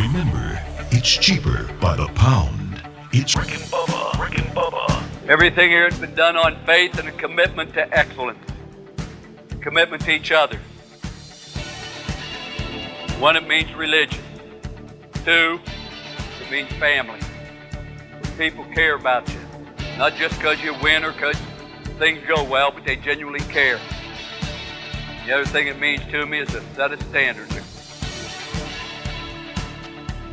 Remember, it's cheaper by the pound. It's Rick and Bubba. Rick and Bubba. Everything here has been done on faith and a commitment to excellence, commitment to each other. One, it means religion. Two, it means family. People care about you, not just because you win or because things go well, but they genuinely care. The other thing it means to me is a set of standards.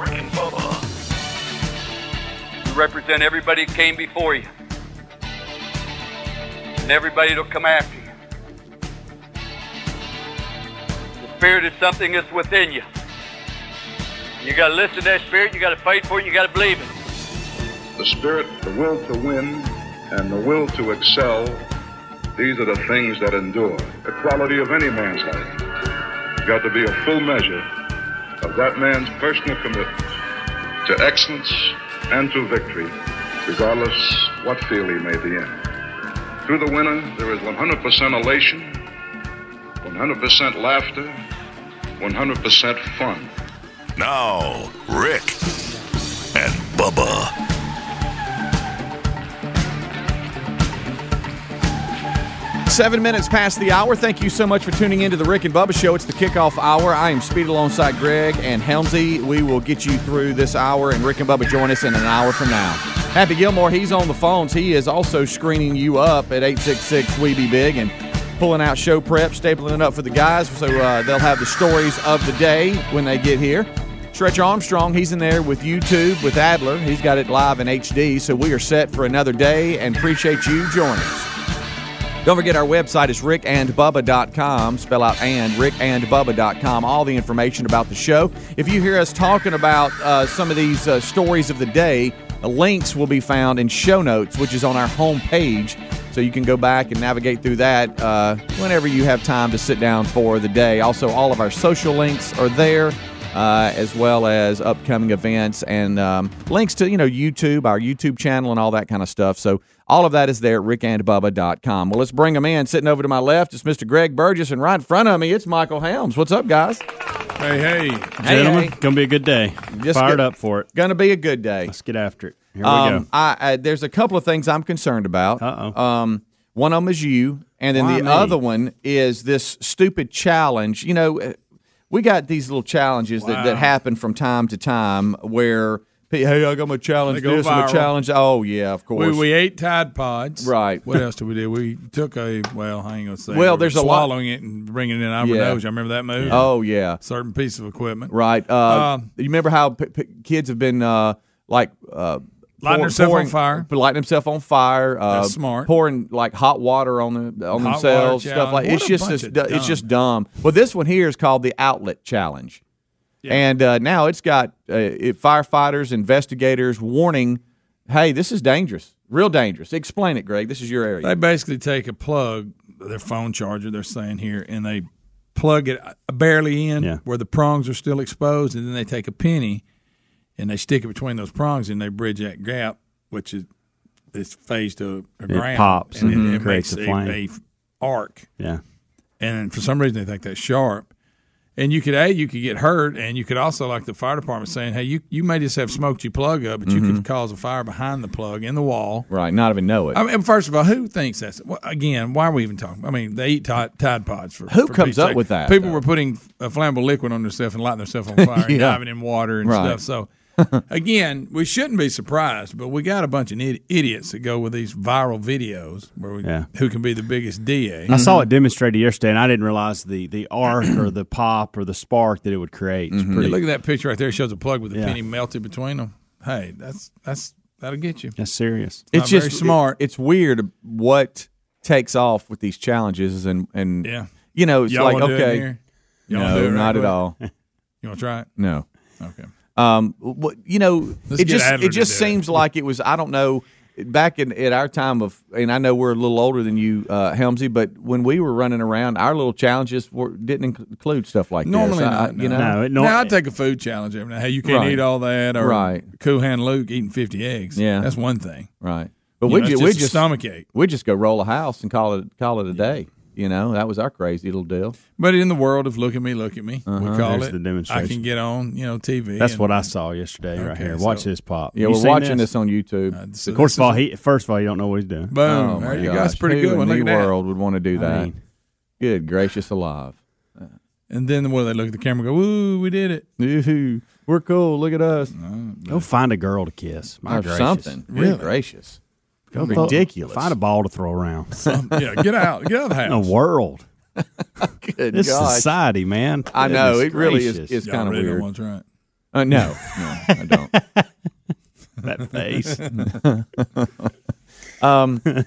Rick and Bubba. You represent everybody that came before you. And everybody that'll come after you. The spirit is something that's within you. You gotta listen to that spirit, you gotta fight for it, you gotta believe it. The spirit, the will to win, and the will to excel, these are the things that endure. The quality of any man's life. You Got to be a full measure of that man's personal commitment to excellence and to victory, regardless what field he may be in. Through the winner, there is 100% elation, 100% laughter, 100% fun. Now, Rick and Bubba. Seven minutes past the hour. Thank you so much for tuning into the Rick and Bubba Show. It's the kickoff hour. I am Speed alongside Greg and Helmsy. We will get you through this hour, and Rick and Bubba join us in an hour from now. Happy Gilmore, he's on the phones. He is also screening you up at 866 We Be Big and pulling out show prep, stapling it up for the guys so uh, they'll have the stories of the day when they get here. Stretch Armstrong, he's in there with YouTube with Adler. He's got it live in HD, so we are set for another day and appreciate you joining us. Don't forget our website is rickandbubba.com. Spell out and rickandbubba.com. All the information about the show. If you hear us talking about uh, some of these uh, stories of the day, the links will be found in show notes, which is on our homepage. So you can go back and navigate through that uh, whenever you have time to sit down for the day. Also, all of our social links are there. Uh, as well as upcoming events and um, links to you know YouTube, our YouTube channel, and all that kind of stuff. So all of that is there at rickandbubba.com. Well, let's bring them in. Sitting over to my left is Mr. Greg Burgess, and right in front of me, it's Michael Helms. What's up, guys? Hey, hey. Gentlemen, hey. gonna be a good day. Just Fired get- up for it. Gonna be a good day. Let's get after it. Here we Um, go. I, I, there's a couple of things I'm concerned about. Uh-oh. Um, one of them is you, and then Why the me? other one is this stupid challenge. You know, we got these little challenges that, that happen from time to time where, hey, I got my challenge this, and my challenge. Oh yeah, of course. We, we ate Tide Pods. Right. What else did we do? We took a, well, I ain't going to say. Well, we there's a lot- swallowing it and bringing it in our Yeah. nose. You remember that move? oh yeah, Certain piece of equipment. right. Uh, Um, you remember how p- p- kids have been uh, like. Uh, Lighting themselves on fire. lighting themselves on fire. Uh, That's smart. Pouring like hot water on the on Hot themselves, stuff like challenge. it's a just bunch this- of it's just dumb. Well, this one here is called the Outlet Challenge, and uh, now it's got uh, it, firefighters, investigators warning, "Hey, this is dangerous, real dangerous." Explain it, Greg. This is your area. They basically take a plug, their phone charger, they're saying here, and they plug it barely in Yeah. where the prongs are still exposed, and then they take a penny and they stick it between those prongs and they bridge that gap, which is it's phased to a ground. pops and and it, it creates makes a a, flame. a arc. yeah. and for some reason they think that's sharp. And you could a you could get hurt, and you could also like the fire department saying, "Hey, you you may just have smoked your plug up, but you Mm-hmm. could cause a fire behind the plug in the wall." right, not even know it. I mean, first of all, who thinks that's well, again? Why are we even talking? I mean, they eat Tide, tide Pods for Who for comes up sake. with that, People though? were putting a flammable liquid on themselves and lighting themselves on fire and diving in water and Right. stuff. So. Again, we shouldn't be surprised, but we got a bunch of idiots that go with these viral videos where we, Yeah. who can be the biggest DA. I saw it demonstrated yesterday, and I didn't realize the the arc or the pop or the spark that it would create. It's Yeah, pretty. look at that picture right there. It shows a plug with a Yeah. penny melted between them. Hey, that's that's that'll get you. That's serious. it's not just very smart. it- it's weird what takes off with these challenges, and and Yeah. you know, it's Y'all like wanna do it okay, here? Y'all wanna do no, it right not at all. You want to try it? No. Okay. Um, what you know, Let's it just Adler it just do it. seems like it was. I don't know. Back in at our time of, and I know we're a little older than you, uh, Helmsy, but when we were running around, our little challenges were, didn't include stuff like Normally this. Not, I- you no. know, No, it nor- now I take a food challenge every now. Hey, you can't Right. eat all that, or Right. Cool Hand Luke eating fifty eggs. Yeah. that's one thing. right? But You we know, it's ju- we just a just stomach ache. we just go roll a house and call it call it a day. You know, that was our crazy little deal. But in the world of look at me, look at me, we call There's it. the demonstration. I demonstration. can get on, you know, TV. That's and- what I saw yesterday right Okay, here. Watch so- this pop. Yeah, You we're watching this? on YouTube. Uh, so Of course, of all, he first of all, you don't know what he's doing. boom. oh there my you go. That's a pretty Who good in one. the Look at world would want to do that? mean- good gracious alive! And then well, they look at the camera, and go, "Ooh, we did it." Yoo-hoo. We're cool. Look at us. Go find a girl to kiss. My Or gracious. something. Really? Good gracious. Go throw- Ridiculous. Find a ball to throw around. yeah, get out, get out of the In a house. world. Good This gosh. society, man. I know it really is. gracious. It's Y'all kind of really don't weird. want to try it. Uh, no, no, I don't. that face. Uh,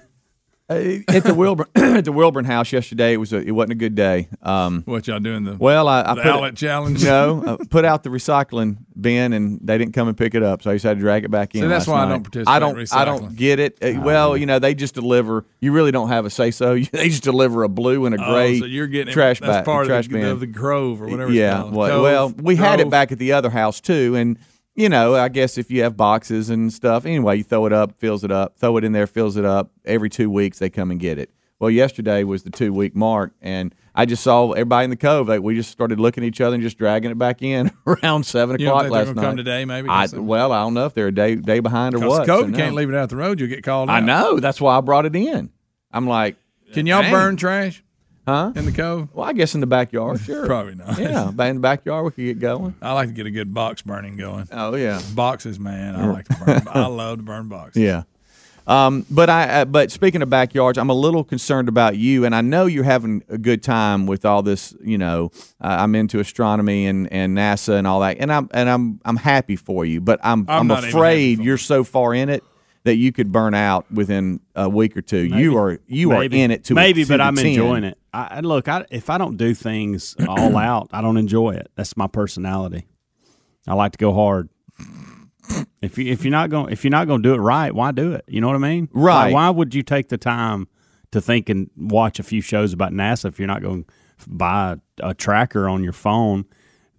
at the Wilburn at the Wilburn house yesterday, it was a, it wasn't a good day. Um, What y'all doing? The well, I, I the put outlet challenge. no, I put out the recycling bin, and they didn't come and pick it up, so I just had to drag it back in. See, that's why I don't participate I don't. I don't get it. Uh, well, you know, they just deliver. You really don't have a say so. They just deliver a blue and a Oh, gray so you're getting it- trash that's bag, part trash of the, bin. of the Grove or whatever. Yeah. Well, Cove, well, we had it back at the other house too, and you know, I guess if you have boxes and stuff, anyway, you throw it up, fills it up, throw it in there, fills it up. Every two weeks they come and get it. Well, yesterday was the two week mark, and I just saw everybody in the cove. Like, we just started looking at each other and just dragging it back in around seven You o'clock last night. come today, maybe? I, well, I don't know if they're a day day behind or what. Cove, so you no. can't leave it out the road. You'll get called I out. know. That's why I brought it in. I'm like, Can y'all Dang. burn trash huh? in the Cove? Well, I guess in the backyard, sure. Probably not. Yeah, but in the backyard we could get going. I like to get a good box burning going. Oh yeah. Boxes, man. I like to burn. I love to burn boxes. Yeah. Um, but I, uh, but speaking of backyards, I'm a little concerned about you, and I know you're having a good time with all this. You know, uh, I'm into astronomy and, and NASA and all that, and I'm and I'm I'm happy for you. But I'm I'm I'm, not even happy afraid you're so far in it that you could burn out within a week or two. You are you Maybe. are in it to a- maybe, to but the I'm 10. enjoying it. I, I look, I, if I don't do things all out, I don't enjoy it. That's my personality. I like to go hard. If you if you're not going if you're not going to do it right, why do it? You know what I mean? Right. Why, why would you take the time to think and watch a few shows about NASA if you're not going to buy a, a tracker on your phone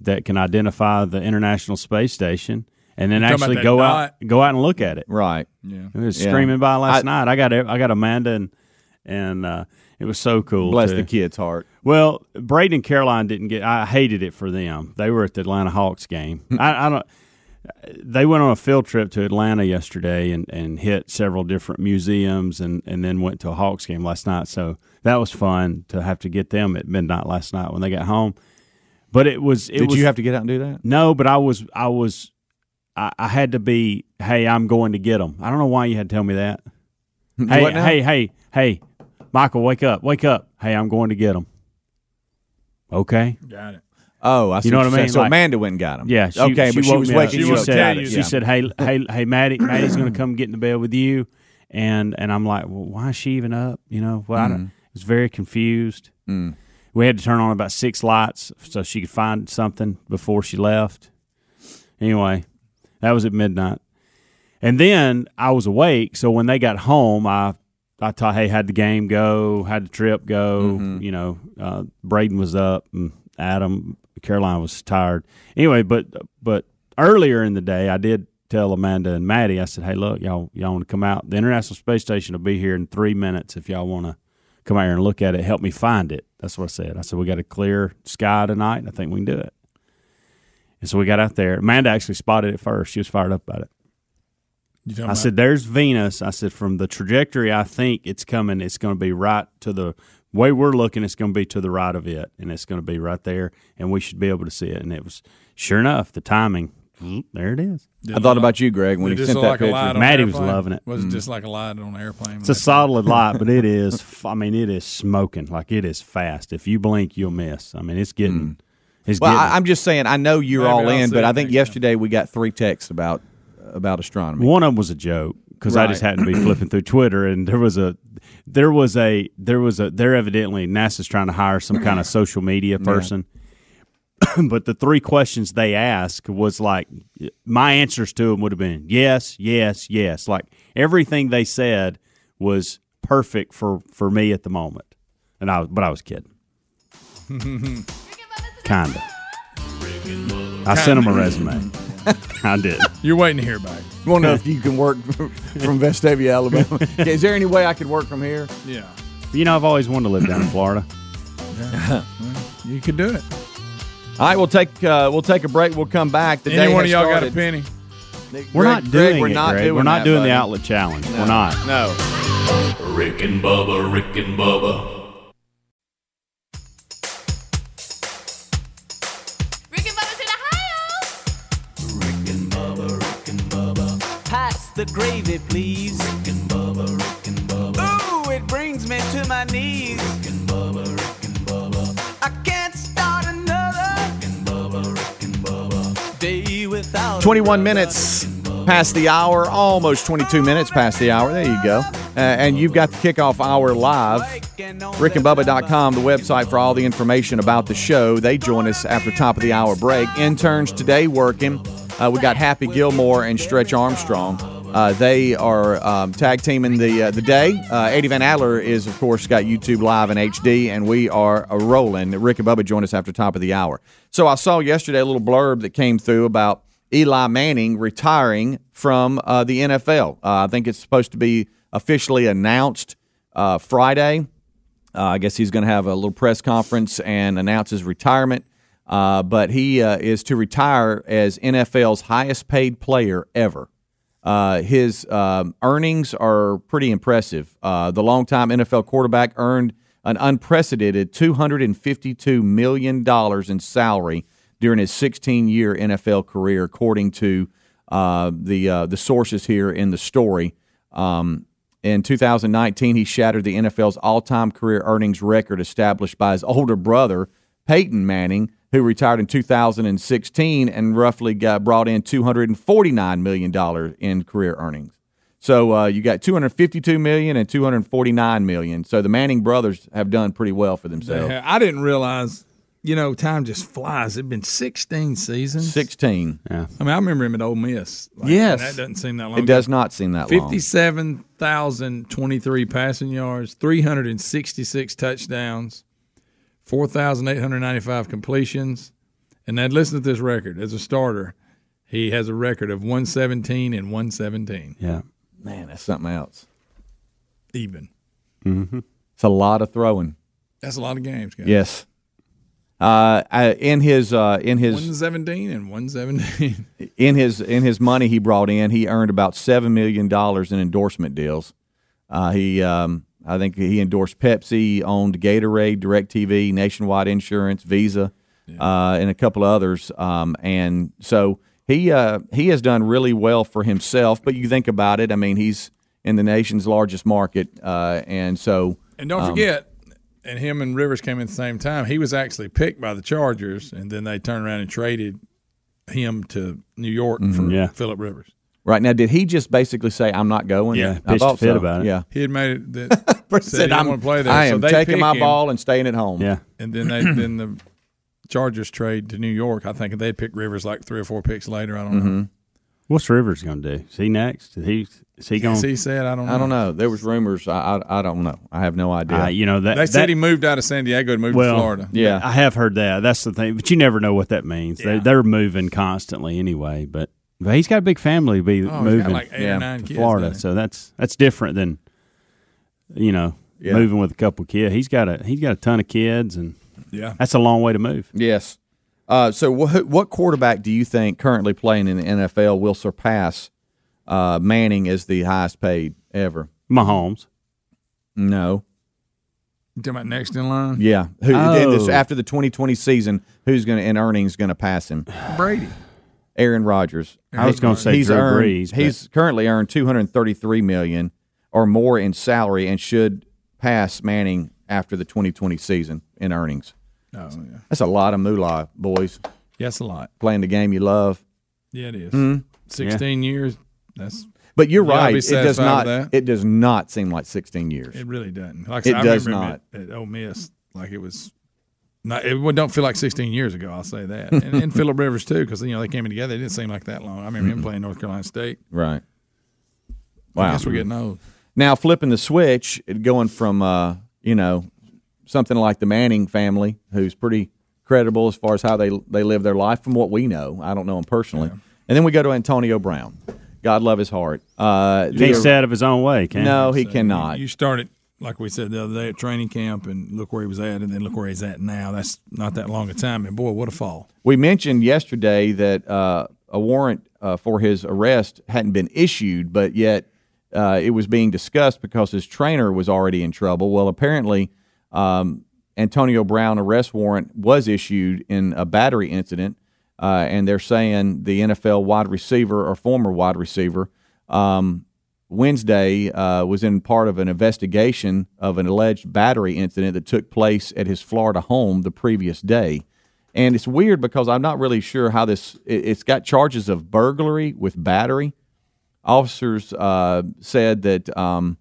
that can identify the International Space Station and then talking about actually go dot? out go out and look at it? Right. Yeah. It was Yeah. screaming by last I- night. I got I got Amanda and and uh, it was so cool. Bless to- the kid's heart. Well, Braden and Caroline didn't get. I hated it for them. They were at the Atlanta Hawks game. I, I don't. They went on a field trip to Atlanta yesterday and, and hit several different museums and, and then went to a Hawks game last night. So that was fun to have to get them at midnight last night when they got home. But it was. It Did was, you have to get out and do that? no, but I was I was I, I had to be. Hey, I'm going to get them. I don't know why you had to tell me that. Hey, hey, hey, hey, Michael, wake up, wake up. Hey, I'm going to get them. Okay. Got it. Oh, I see You know what I you're saying. mean? So Like- Amanda went and got him. Yeah. She, okay, she but she woke was waking She you up. was said, you she Yeah. said, hey, hey, hey, Maddie, Maddie's going to come get in the bed with you, and and I'm like, well, why is she even up? You know, well, I Mm-hmm. don't. I was very confused. Mm. We had to turn on about six lights so she could find something before she left. Anyway, that was at midnight. And then I was awake, so when they got home, I I thought, hey, how'd the game go, had the trip go. Mm-hmm. You know, uh, Braden was up, and Adam, Caroline was tired. Anyway, but but earlier in the day, I did tell Amanda and Maddie. I said, hey, look, y'all y'all want to come out? The International Space Station will be here in three minutes. If y'all want to come out here and look at it, help me find it. That's what I said. I said we got a clear sky tonight, and I think we can do it. And so we got out there. Amanda actually spotted it first. She was fired up about it. You I about- said, "There's Venus." I said, "From the trajectory, I think it's coming. It's going to be right to the way we're looking. It's going to be to the right of it, and it's going to be right there, and we should be able to see it." And it was sure enough. The timing, there it is. Did I thought look- about you, Greg, when you sent that like picture. on Maddie was loving it. Was it mm. just like a light on an airplane? It's a solid light, but it is. f- I mean, it is smoking like it is fast. If you blink, you'll miss. I mean, it's getting. Mm. It's Well, getting. I, I'm just saying. I know you're Maybe all I'll in, but I think next yesterday we got three texts about about astronomy. One of them was a joke because I just happened to be flipping through Twitter and there was a there was a there was a they're evidently NASA's trying to hire some kind of social media person. but the three questions they asked was like my answers to them would have been yes, yes, yes. Like everything they said was perfect for for me at the moment, and I was, but I was kidding. Kinda. I sent him a resume. I did. You're waiting to hear back. You want to know if you can work from Vestavia, Alabama? Is there any way I could work from here? Yeah. You know, I've always wanted to live down in Florida. You could do it. All right, we'll take uh, we'll take a break. We'll come back. The Any day one of y'all got a started. penny? We're Greg- not Greg, doing we're it. not Greg. doing We're not that, doing the outlet challenge. We're not. No. Rick and Bubba, Rick and Bubba. The gravy, please. Rick and Bubba, Rick and Bubba. Ooh, it brings me to my knees. Rick and Bubba, Rick and Bubba. I can't start another Rick and Bubba, Rick and Bubba. day without. 21 brother. minutes past the hour, almost 22 minutes past the hour. There you go. Uh, and you've got the kickoff hour live. RickandBubba.com, the website for all the information about the show. They join us after top of the hour break. Interns today working. Uh, we got Happy Gilmore and Stretch Armstrong. Uh, they are um, tag teaming the uh, the day. Uh, Eddie Van Adler is, of course, got YouTube live in HD, and we are uh, rolling. Rick and Bubba join us after top of the hour. So I saw yesterday a little blurb that came through about Eli Manning retiring from uh, the NFL. Uh, I think it's supposed to be officially announced uh, Friday. Uh, I guess he's going to have a little press conference and announce his retirement. But he is to retire as NFL's highest paid player ever. Uh, his um, earnings are pretty impressive. Uh, the longtime NFL quarterback earned an unprecedented $252 million in salary during his 16 year NFL career, according to uh, the, uh, the sources here in the story. Um, in 2019, he shattered the NFL's all time career earnings record established by his older brother, Peyton Manning, who retired in 2016 and roughly got brought in $249 million in career earnings. So uh, you got 252 million and 249 million. So the Manning brothers have done pretty well for themselves. Yeah, I didn't realize. You know, time just flies. It's been 16 seasons. 16. Yeah. I mean, I remember him at Ole Miss. Like, Yes. and that doesn't seem that long. It does not seem that long. 57,023 passing yards, 366 touchdowns, 4,895 completions. And then listen to this record. As a starter, he has a record of 117 and 117, Yeah. Man, that's something else. even. It's a lot of throwing. That's a lot of games, guys. Yes. Uh, in his uh, in his 117 and 117. in his in his money he brought in, he earned about seven million dollars in endorsement deals. Uh, he, um, I think he endorsed Pepsi, owned Gatorade, Directv, Nationwide Insurance, Visa, uh, and a couple of others. Um, and so he uh, he has done really well for himself. But you think about it, I mean, he's in the nation's largest market, uh, and so And don't forget, and him and Rivers came in at the same time. He was actually picked by the Chargers, and then they turned around and traded him to New York for Yeah. Philip Rivers. Right now, did he just basically say, "I'm not going"? Yeah, I pitched a thought fit so. about it. Yeah. He had made it that said, Said, I'm, going to play there. I so am they taking my him, ball and staying at home. Yeah. and then they then the Chargers trade to New York. I think they picked Rivers like three or four picks later. I don't Mm-hmm. know. What's Rivers going to do? Is he next? Is he is he going? As he said, I don't. know. I don't know. There was rumors. I, I, I don't know. I have no idea. Uh, you know that They said he moved out of San Diego to move well, to Florida. yeah. I have heard that. That's the thing, but you never know what that means. They, they're moving constantly anyway. But, but he's got a big family to be Oh, he's moving got like eight Yeah, or nine to kids. Florida, so that's that's different than you know Yeah. moving with a couple kids. He's got a he's got a ton of kids, and yeah. that's a long way to move. Yes. Uh, so, what, what quarterback do you think currently playing in the NFL will surpass uh, Manning as the highest paid ever? Mahomes. No. You talking about next in line? Yeah. Who then this, Oh. after the 2020 season? Who's going to in earnings going to pass him? Brady. Aaron Rodgers. I was going to say he's Drew earned, Brees. He's currently earned 233 million or more in salary and should pass Manning after the 2020 season in earnings. Oh yeah. That's a lot of moolah, boys. Yes, a lot. Playing the game you love. Yeah, it is. Hmm? Sixteen years. That's But you're You right. It does not. It does not seem like 16 years. it. Really doesn't. Like It I does not. At, at Ole Miss, like it was Not, it don't feel like 16 years ago. I'll say that, and, and Philip Rivers too, because you know they came in together. It didn't seem like that long. I remember him playing North Carolina State. Right. I Wow. guess we're getting old. Now flipping the switch, going from uh, you know something like the Manning family, who's pretty credible as far as how they they live their life, from what we know. I don't know him personally, and then we go to Antonio Brown. God love his heart. Uh, He the- can't of his own way, can no, he? he cannot. You started like we said the other day at training camp, and look where he was at, and then look where he's at now. That's not that long a time, and boy, what a fall! We mentioned yesterday that uh, a warrant uh, for his arrest hadn't been issued, but yet uh, it was being discussed because his trainer was already in trouble. Well, apparently, um, Antonio Brown arrest warrant was issued in a battery incident, uh, and they're saying the NFL wide receiver or former wide receiver. Um, Wednesday uh, was in part of an investigation of an alleged battery incident that took place at his Florida home the previous day. And it's weird because I'm not really sure how this. it- It's got charges of burglary with battery. Officers uh, said that um,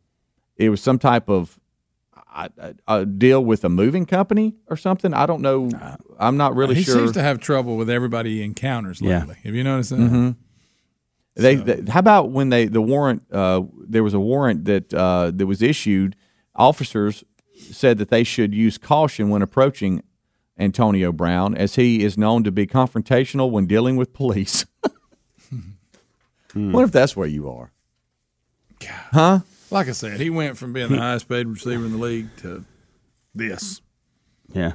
it was some type of a, a deal with a moving company or something. I don't know. I'm not really he sure. seems to have trouble with everybody he encounters Yeah. lately. Have you noticed that? Mm-hmm. They, they- how about when they the warrant? Uh, there was a warrant that uh, that was issued. Officers said that they should use caution when approaching Antonio Brown, as he is known to be confrontational when dealing with police. What if that's where you are? Huh? Like I said, he went from being the highest paid receiver in the league to this Yeah.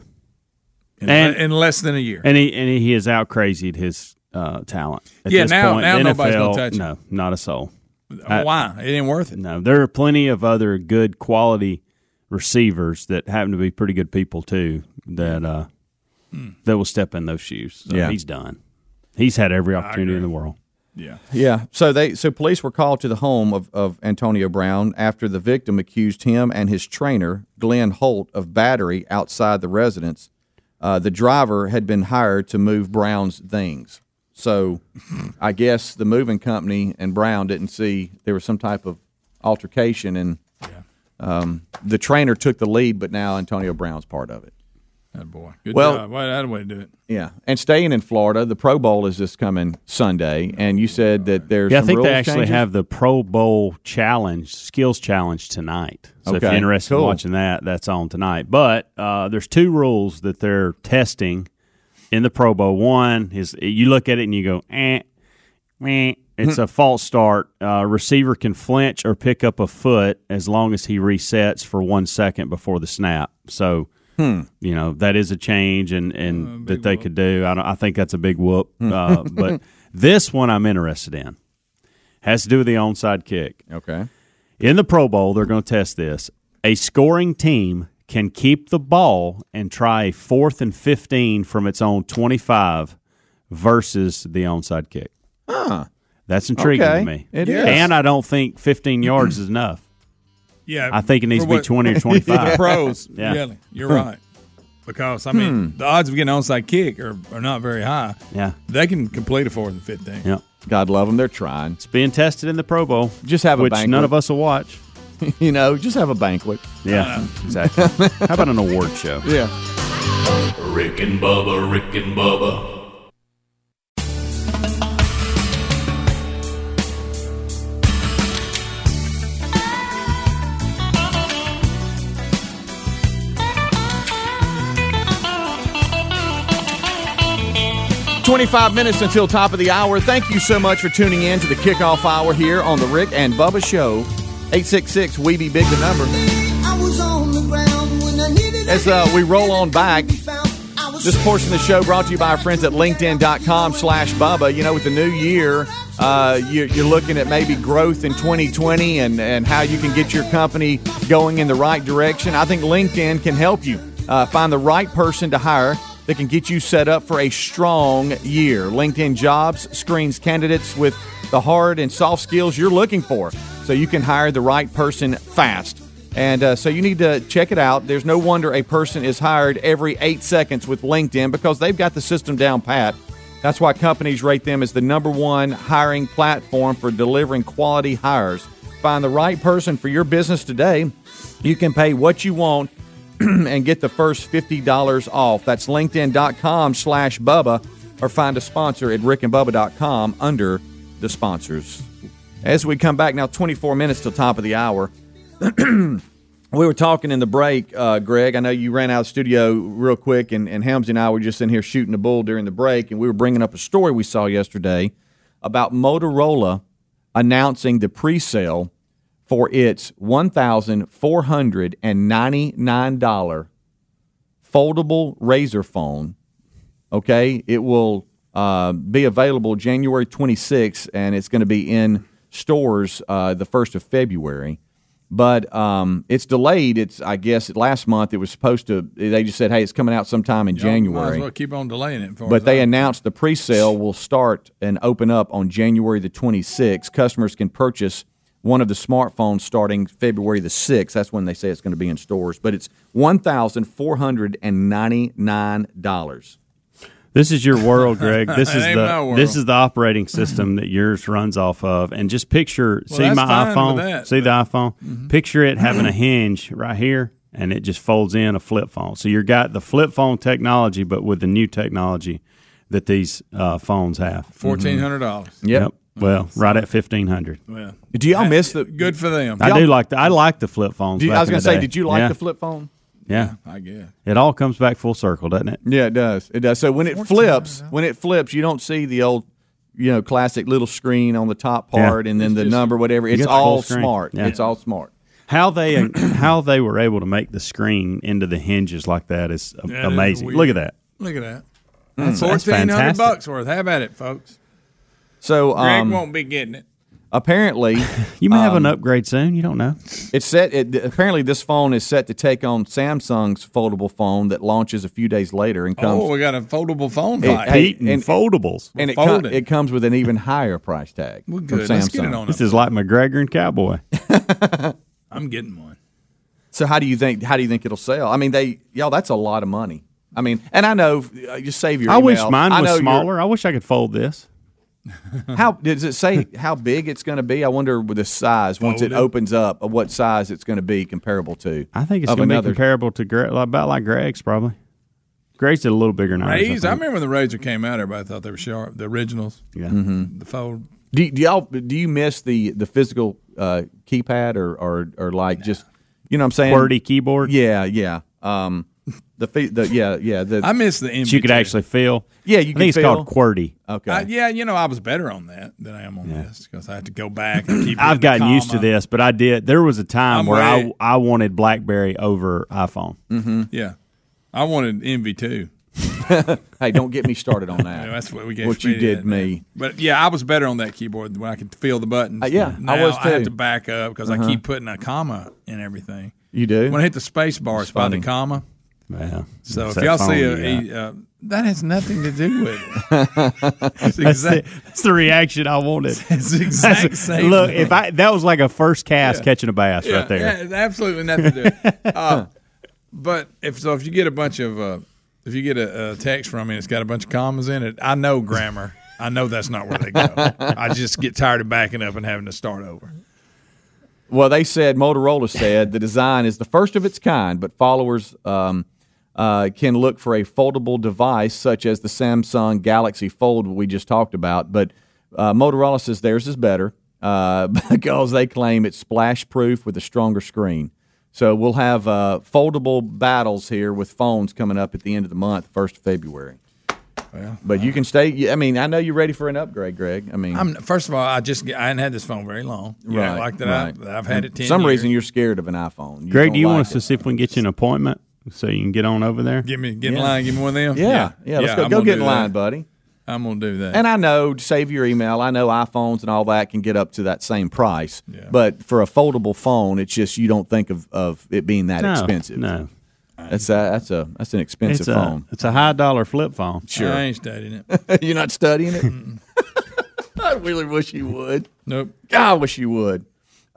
in, And- in less than a year. And he and he has out crazied his uh, talent. At Yeah, this now- point, now the nobody's gonna NFL, touch him. No, not a soul. I- Why? It ain't worth it. No, there are plenty of other good quality receivers that happen to be pretty good people too that uh, that will step in those shoes. So Yeah. he's done. He's had every opportunity in the world. Yeah. Yeah. So they so police were called to the home of, of Antonio Brown after the victim accused him and his trainer, Glenn Holt, of battery outside the residence. Uh, the driver had been hired to move Brown's things. So I guess the moving company and Brown didn't see there was some type of altercation and um, the trainer took the lead, but now Antonio Brown's part of it. That boy. Good Well- job. Well, that way to do it. Yeah, and staying in Florida, the Pro Bowl is this coming Sunday, and you said that there's Yeah, I some think they actually changes? have the Pro Bowl challenge, skills challenge tonight. So if you're interested cool. in watching that, that's on tonight. But uh, there's two rules that they're testing in the Pro Bowl. One is you look at it and you go, eh, meh. It's Hmm. a false start. Uh, receiver can flinch or pick up a foot as long as he resets for one second before the snap. So, Hmm. you know that is a change and and that they could do. I, don't, I think that's a big whoop. Hmm. Uh, but this one I'm interested in has to do with the onside kick. Okay. In the Pro Bowl, they're going to test this. A scoring team can keep the ball and try a fourth and 15 from its own 25 versus the onside kick. Huh. That's intriguing Okay. to me. It is. And I don't think 15 yards is enough. Yeah. I think it needs to be what- 20 or 25. the pros, Yeah. really. You're right. Because, I mean, Hmm. the odds of getting an onside kick are, are not very high. Yeah. They can complete a fourth and 15. Yeah. God love them. They're trying. It's being tested in the Pro Bowl. Just have a which banquet. none of us will watch. you know, just have a banquet. Yeah, uh, exactly. How about an award show? Yeah. Rick and Bubba, Rick and Bubba. Twenty-five minutes until top of the hour. Thank you so much for tuning in to the kickoff hour here on the Rick and Bubba Show. Eight six six. We be big. The number. As uh, we roll on back, this portion of the show brought to you by our friends at LinkedIn.com slash Bubba. You know, with the new year, uh, you, you're looking at maybe growth in 2020 and, and how you can get your company going in the right direction. I think LinkedIn can help you uh, find the right person to hire that can get you set up for a strong year. LinkedIn Jobs screens candidates with the hard and soft skills you're looking for so you can hire the right person fast. And uh, so you need to check it out. There's no wonder a person is hired every eight seconds with LinkedIn because they've got the system down pat. That's why companies rate them as the number one hiring platform for delivering quality hires. Find the right person for your business today. You can pay what you want and get the first $50 off. That's linkedin.com slash Bubba or find a sponsor at rickandbubba.com under the sponsors. As we come back now, 24 minutes till top of the hour. we were talking in the break, uh, Greg. I know you ran out of studio real quick, and, and Helmsy and I were just in here shooting the bull during the break, and we were bringing up a story we saw yesterday about Motorola announcing the pre-sale for its one thousand four hundred and ninety-nine dollar foldable Razr phone. Okay, it will uh, be available January 26th, and it's going to be in stores uh, the 1st of February. But um, it's delayed. It's I guess last month it was supposed to. They just said, "Hey, it's coming out sometime in Y'all January." Might as well keep on delaying it. But they announced the pre-sale will start and open up on January the 26th. Customers can purchase one of the smartphones starting February the 6th. That's when they say it's going to be in stores, but it's $1,499. This is your world, Greg. This It is ain't my the this is the operating system that yours runs off of. And just picture, Well, see my iPhone, that, see the iPhone. Mm-hmm. Picture it having a hinge right here, and it just folds in a flip phone. So you got the flip phone technology, but with the new technology that these uh, phones have. fourteen hundred dollars. Yep. Well, right at fifteen hundred. Well, Do y'all miss the? good for them. I do like the I like the flip phones. Do you- back I was going to say, day. did you like Yeah. the flip phone? Yeah, I guess. it all comes back full circle, doesn't it? Yeah, it does. It does. So when it flips, when it flips, you don't see the old, you know, classic little screen on the top Yeah. part and then the number, whatever. It's get the full all smart. Yeah. It's all smart. How they how they were able to make the screen into the hinges like that is a- amazing. weird. Look at that. Look at that. That's, that's Fourteen hundred fantastic. bucks worth. Have at it, folks. So Greg um, won't be getting it. Apparently, You may have Um, an upgrade soon. You don't know. it's set. It, apparently, this phone is set to take on Samsung's foldable phone that launches a few days later and comes. Oh, we got a foldable phone It- fight. hey, and, and- foldables. and it, com- it comes with an even higher price tag Well, from good. Samsung. Let's get it on. This is like McGregor and Cowboy. I'm getting one. So how do you think? How do you think it'll sell? I mean, they y'all. That's a lot of money. I mean, and I know. uh, Just save your. I wish mine was you're- smaller. I wish I could fold this. How does it say how big it's going to be? I wonder with the size once it opens up, of what size it's going to be comparable to. I think it's going to be comparable to Greg, about like Greg's probably. Greg's did a little bigger than ours, I I, remember when the Razr came out. Everybody thought they were sharp. The originals. Yeah. Mm-hmm. The fold. Do, do y'all do you miss the the physical uh, keypad or, or or like just you know what I'm saying QWERTY keyboard. Yeah, yeah. Um, the feet, the yeah yeah the I miss the that you could actually feel. yeah you I can think it's feel. called QWERTY. okay. I, yeah, you know, I was better on that than I am on this because I had to go back and keep. I've hitting the gotten used to this, but I did. There was a time I'm where I, way- I wanted BlackBerry over iPhone. Mm-hmm. Yeah, I wanted MV two. hey, don't get me started on that. That's what we gave. what you Speedy did that, me. man. But yeah, I was better on that keyboard when I could feel the buttons. Uh, yeah, I now was I have too. to back up because I keep putting a comma in everything. You do. When I hit the space bar, it's by funny. the comma. Yeah. So It's if y'all see a, a uh, that has nothing to do with it. it's That's the, that's the reaction I wanted. it's exact That's- same. Look, if I that was like a first cast catching a bass yeah, right there. Yeah, absolutely nothing to do. with it. Uh, but if so, if you get a bunch of uh, if you get a, a text from me, and it's got a bunch of commas in it. I know grammar. I know that's not where they go. I just get tired of backing up and having to start over. Well, they said Motorola said the design is the first of its kind, but followers um, uh, can look for a foldable device such as the Samsung Galaxy Fold we just talked about. But uh, Motorola says theirs is better uh, because they claim it's splash proof with a stronger screen. So we'll have uh, foldable battles here with phones coming up at the end of the month, first of February. Well, But you can stay. I mean, I know you're ready for an upgrade, Greg. I mean, I'm first of all, I just I hadn't had this phone very long. You know, Right, like that. right. I, I've had it for ten. some years. reason you're scared of an iPhone. You Greg, don't do you want like us to see if we can get you an appointment so you can get on over there? Give me get in Yeah. line. Give me one of them. Yeah, yeah. let's go, I'm go gonna get do in line, that. buddy. I'm gonna do that. And I know, save your email. I know iPhones and all that can get up to that same price. Yeah. But for a foldable phone, it's just you don't think of, of it being that no, expensive. No, that's a, that's a that's an expensive it's a phone. it's a high dollar flip phone. Sure, I ain't studying it. you're not studying it. I really wish you would. nope. God, I wish you would.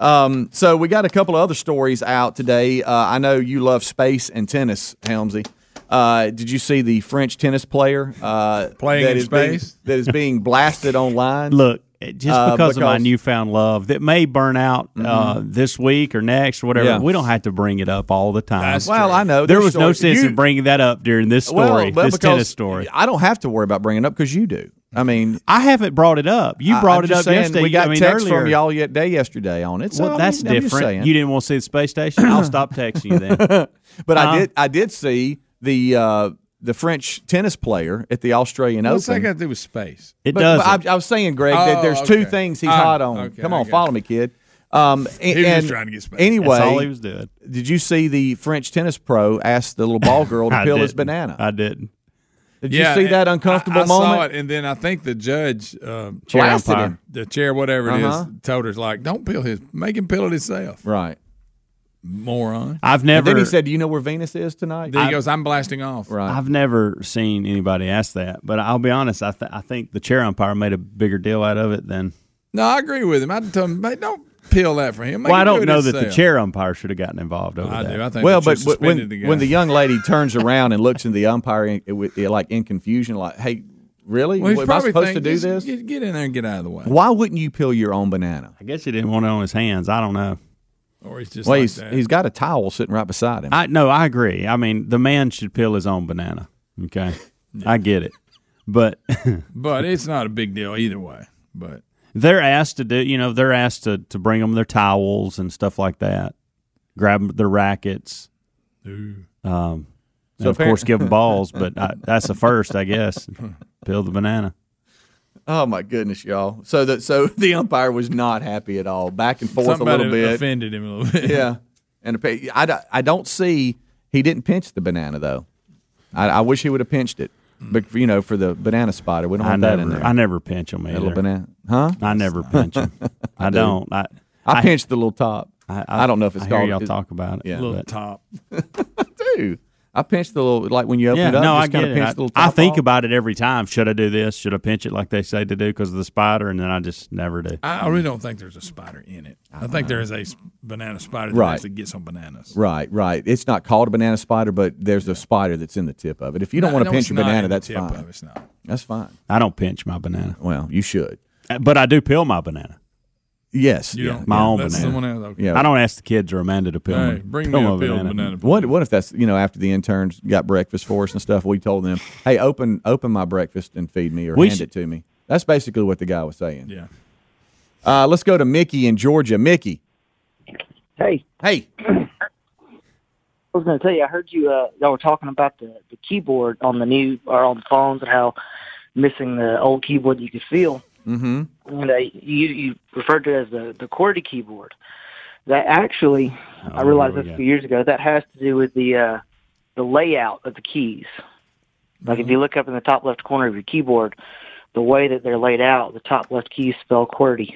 Um, so we got a couple of other stories out today. Uh, I know you love space and tennis, Helmsy. Uh, did you see the French tennis player uh, Playing that in is being- space? that is being blasted online? Look, just Uh, because, of my newfound love that may burn out uh, this week or next or whatever. Yeah. We don't have to bring it up all the time. That's Well, true. I know there there's was no sense you- in bringing that up during this story, well, well, this because tennis story. I don't have to worry about bringing it up because you do. I mean, I haven't brought it up. You brought I'm it up saying, yesterday. We got I mean, text earlier. from y'all yet day yesterday on it. So Well, I that's I'm different. saying. You didn't want to see the space station. I'll stop texting you then. but I Huh? did. I did see the uh, the French tennis player at the Australian What's that Open. got to do with space? It does. I, I was saying, Greg, that Oh, there's two things he's Ah, hot on. okay, Come on, follow it. me, kid. Um, and, He was just and trying to get space. Anyway, That's all he was doing. did you see the French tennis pro ask the little ball girl to peel his didn't. banana? I didn't. Did you see that uncomfortable I, I moment? Saw it, and then I think the judge, uh, Chair Blasted umpire. him. the chair, whatever it is, Uh-huh. told her like, "Don't peel his, make him peel it himself." Right. Moron. I've And never. then he said, "Do you know where Venus is tonight?" Then he goes, "I'm blasting off." right. I've never seen anybody ask that, but I'll be honest. I th- I think the chair umpire made a bigger deal out of it than. No, I agree with him. I told him, "Mate, don't peel that for him." Make well, I him do don't know that the chair umpire should have gotten involved over I that. do. I think well, but should but suspended when the guy. when the young lady turns around and looks in the umpire in, with, like in confusion, like, "Hey, really? well, he's Am I probably supposed to do "Just this?" Get, get in there and get out of the way. Why wouldn't you peel your own banana? I guess he didn't want it on his hands. I don't know. Or he's just Well, like he's that. he's got a towel sitting right beside him. I no, I agree. I mean, the man should peel his own banana. Okay, I get it, but but it's not a big deal either way. But they're asked to do. You know, they're asked to to bring them their towels and stuff like that. Grab their rackets. Um, and So of course, give them balls, but I, that's the first, I guess. Peel the banana. oh my goodness, y'all! So that so the umpire was not happy at all. Back and forth something a about little it bit. offended him a little bit. Yeah, and a- I, don't- I don't see he didn't pinch the banana though. I, I wish he would have pinched it, but you know for the banana spider, we don't I want that never, in there. I never pinch them That little banana, huh? I never pinch them. I, do. don't. I, I, pinch the little top. I, I don't know if it's I hear called- y'all is- talk about it. Yeah. little but- top. Dude, I pinch the little like when you open Yeah, it up. no, I just kind get of it. pinch I, the little I think off. about it every time. Should I do this? Should I pinch it like they say to do because of the spider? And then I just never do. I I really don't think there's a spider in it. I think there is a banana spider that Right. actually gets on bananas. Right, right. It's not called a banana spider, but there's a spider that's in the tip of it. If you don't No, want no, to pinch your banana, that's fine. it, It's not. That's fine. I don't pinch my banana, Well, you should. Uh, but I do peel my banana. Yes. You yeah. don't. My yeah, own that's banana. Someone else. Okay. Yeah. I don't ask the kids or Amanda to peel Hey, my bring peel me my a peeled banana. What what if that's you know after the interns got breakfast for us and stuff? We told them, hey, open open my breakfast and feed me or We hand sh- it to me. That's basically what the guy was saying. Yeah. Uh, let's go to Mickey in Georgia. Mickey, Hey, hey, I was going to tell you, I heard you, uh, y'all were talking about the, the keyboard on the new, or on the phones and how missing the old keyboard you could feel. Mm-hmm. And uh, you, you referred to it as the, the QWERTY keyboard. That actually, I realized this a few years ago, that has to do with the, uh, the layout of the keys. Like if you look up in the top left corner of your keyboard, the way that they're laid out, the top left keys spell QWERTY.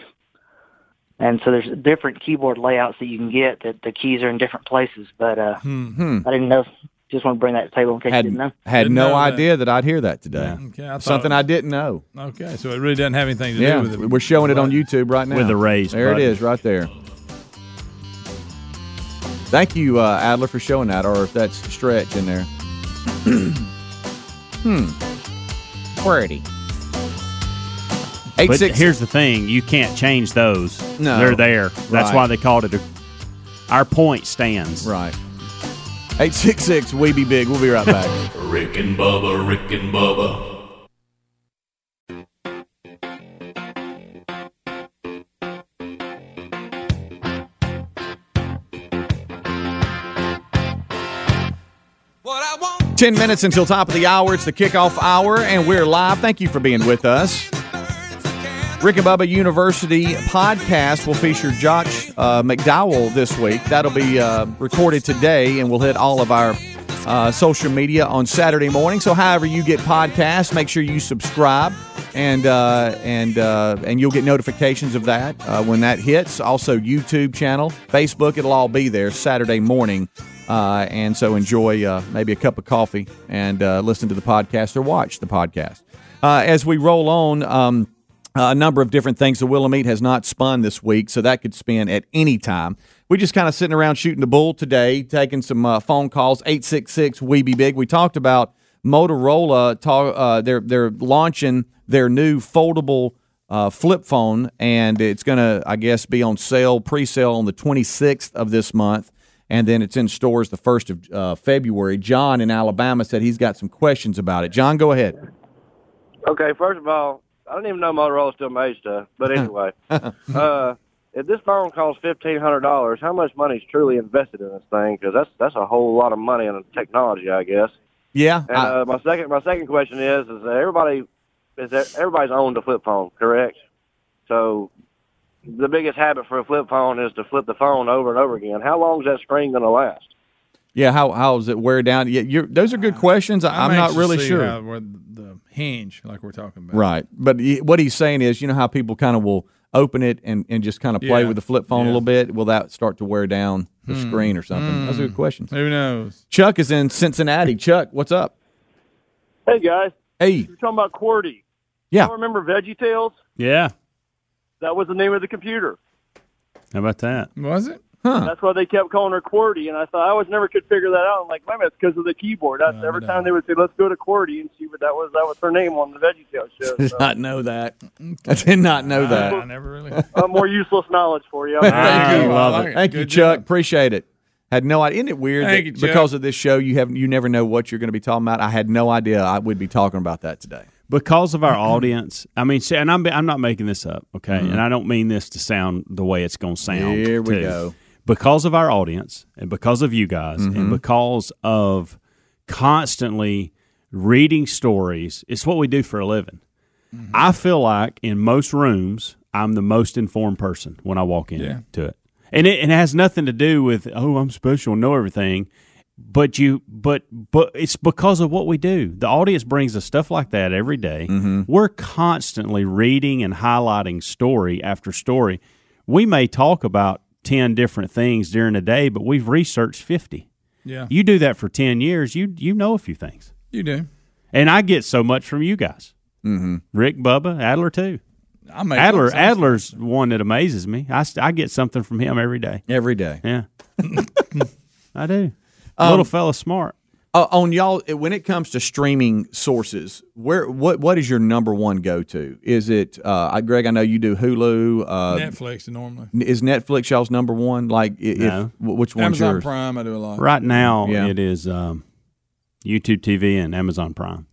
And so there's different keyboard layouts that you can get that the keys are in different places. But uh, Hmm. I didn't know. Just want to bring that to the table in case Had you didn't know. had Didn't no know idea that. I'd hear that today. Okay. I Something it I didn't know. Okay, so it really doesn't have anything to Yeah, do with it. we're showing it on YouTube right now With the raised There button. it is, right there. Thank you, uh, Adler, for showing that, or if that's stretch in there. hmm. Pretty. Eight But six. here's the thing: you can't change those. No. they're there. That's Right. why they called it. A, our point stands. Right. Eight six six. We be big. We'll be right back. Rick and Bubba, Rick and Bubba. Ten minutes until top of the hour. It's the kickoff hour, and we're live. Thank you for being with us. Rick and Bubba University podcast will feature Josh uh, McDowell this week. That'll be uh, recorded today, and we'll hit all of our uh, social media on Saturday morning. So, however you get podcasts, make sure you subscribe, and uh, and uh, and you'll get notifications of that uh, when that hits. Also, YouTube channel, Facebook, it'll all be there Saturday morning. Uh, and so enjoy uh, maybe a cup of coffee and listen to the podcast or watch the podcast. As we roll on, um, a number of different things. The Willamette has not spun this week, so that could spin at any time. We're just kind of sitting around shooting the bull today, taking some uh, phone calls. Eight six six We Be Big. We talked about Motorola. Talk, uh, they're they're launching their new foldable uh, flip phone, and it's going to, I guess, be on sale, pre-sale on the 26th of this month, and then it's in stores the first of uh, February. John in Alabama said he's got some questions about it. John, go ahead. Okay, first of all, I don't even know Motorola still made stuff, but anyway, uh, if this phone costs fifteen hundred dollars, how much money is truly invested in this thing? Because that's that's a whole lot of money in technology, I guess. Yeah, And uh, my second my second question is is that everybody is that everybody's owned a flip phone, correct? So the biggest habit for a flip phone is to flip the phone over and over again. How long is that screen going to last? Yeah, how how does it wear down? Yeah, you're, those are good questions. I, I'm, not anxious to really see sure. how- the hinge, like we're talking about. Right. But he, what he's saying is, you know how people kind of will open it and, and just kind of play Yeah. with the flip phone a little bit? Will that start to wear down the Hmm. screen or something? Those are good questions. Who knows? Chuck is in Cincinnati. Chuck, what's up? Hey guys, Hey. you're talking about QWERTY. Yeah. You remember VeggieTales? Yeah. That was the name of the computer. How about that? Was it? That's why they kept calling her QWERTY, and I thought I always never could figure that out. I'm like, wait a minute, it's because of the keyboard. That's every time they would say, "Let's go to QWERTY," and see what that was. That was her name on the Veggie VeggieTales show. Did So, not know that. I did not know that. I never really. uh, more useless knowledge for you. Thank you. love it. Thank you, Good Chuck. Appreciate it. Had no idea. Isn't it weird Thank that you, because of this show, you have you never know what you're going to be talking about? I had no idea I would be talking about that today. because of our audience. I mean, see, and I'm I'm not making this up, okay? Mhm. And I don't mean this to sound the way it's going to sound. Here we too. go. Because of our audience, and because of you guys, Mhm. and because of constantly reading stories, it's what we do for a living. Mm-hmm. I feel like in most rooms, I'm the most informed person when I walk into Yeah. it, and it, and it has nothing to do with oh I'm special, and know everything. But you, but but it's because of what we do. The audience brings us stuff like that every day. Mm-hmm. We're constantly reading and highlighting story after story. We may talk about ten different things during the day, but we've researched fifty. Yeah. You do that for ten years, you you know a few things, You do. and I get so much from you guys. Mm-hmm. Rick, Bubba, Adler too. I make Adler up some Adler's one that amazes me. I, I get something from him every day. Every day. Yeah, I do. Um, Little fella, smart. Uh, on y'all, when it comes to streaming sources, where what what is your number one go to? Is it uh, I- Greg? I know you do Hulu. Uh, Netflix normally. Is Netflix y'all's number one? Like, if No. wh- which one's Amazon yours? Prime, I do a lot. Right now, Yeah. it is um, YouTube TV and Amazon Prime.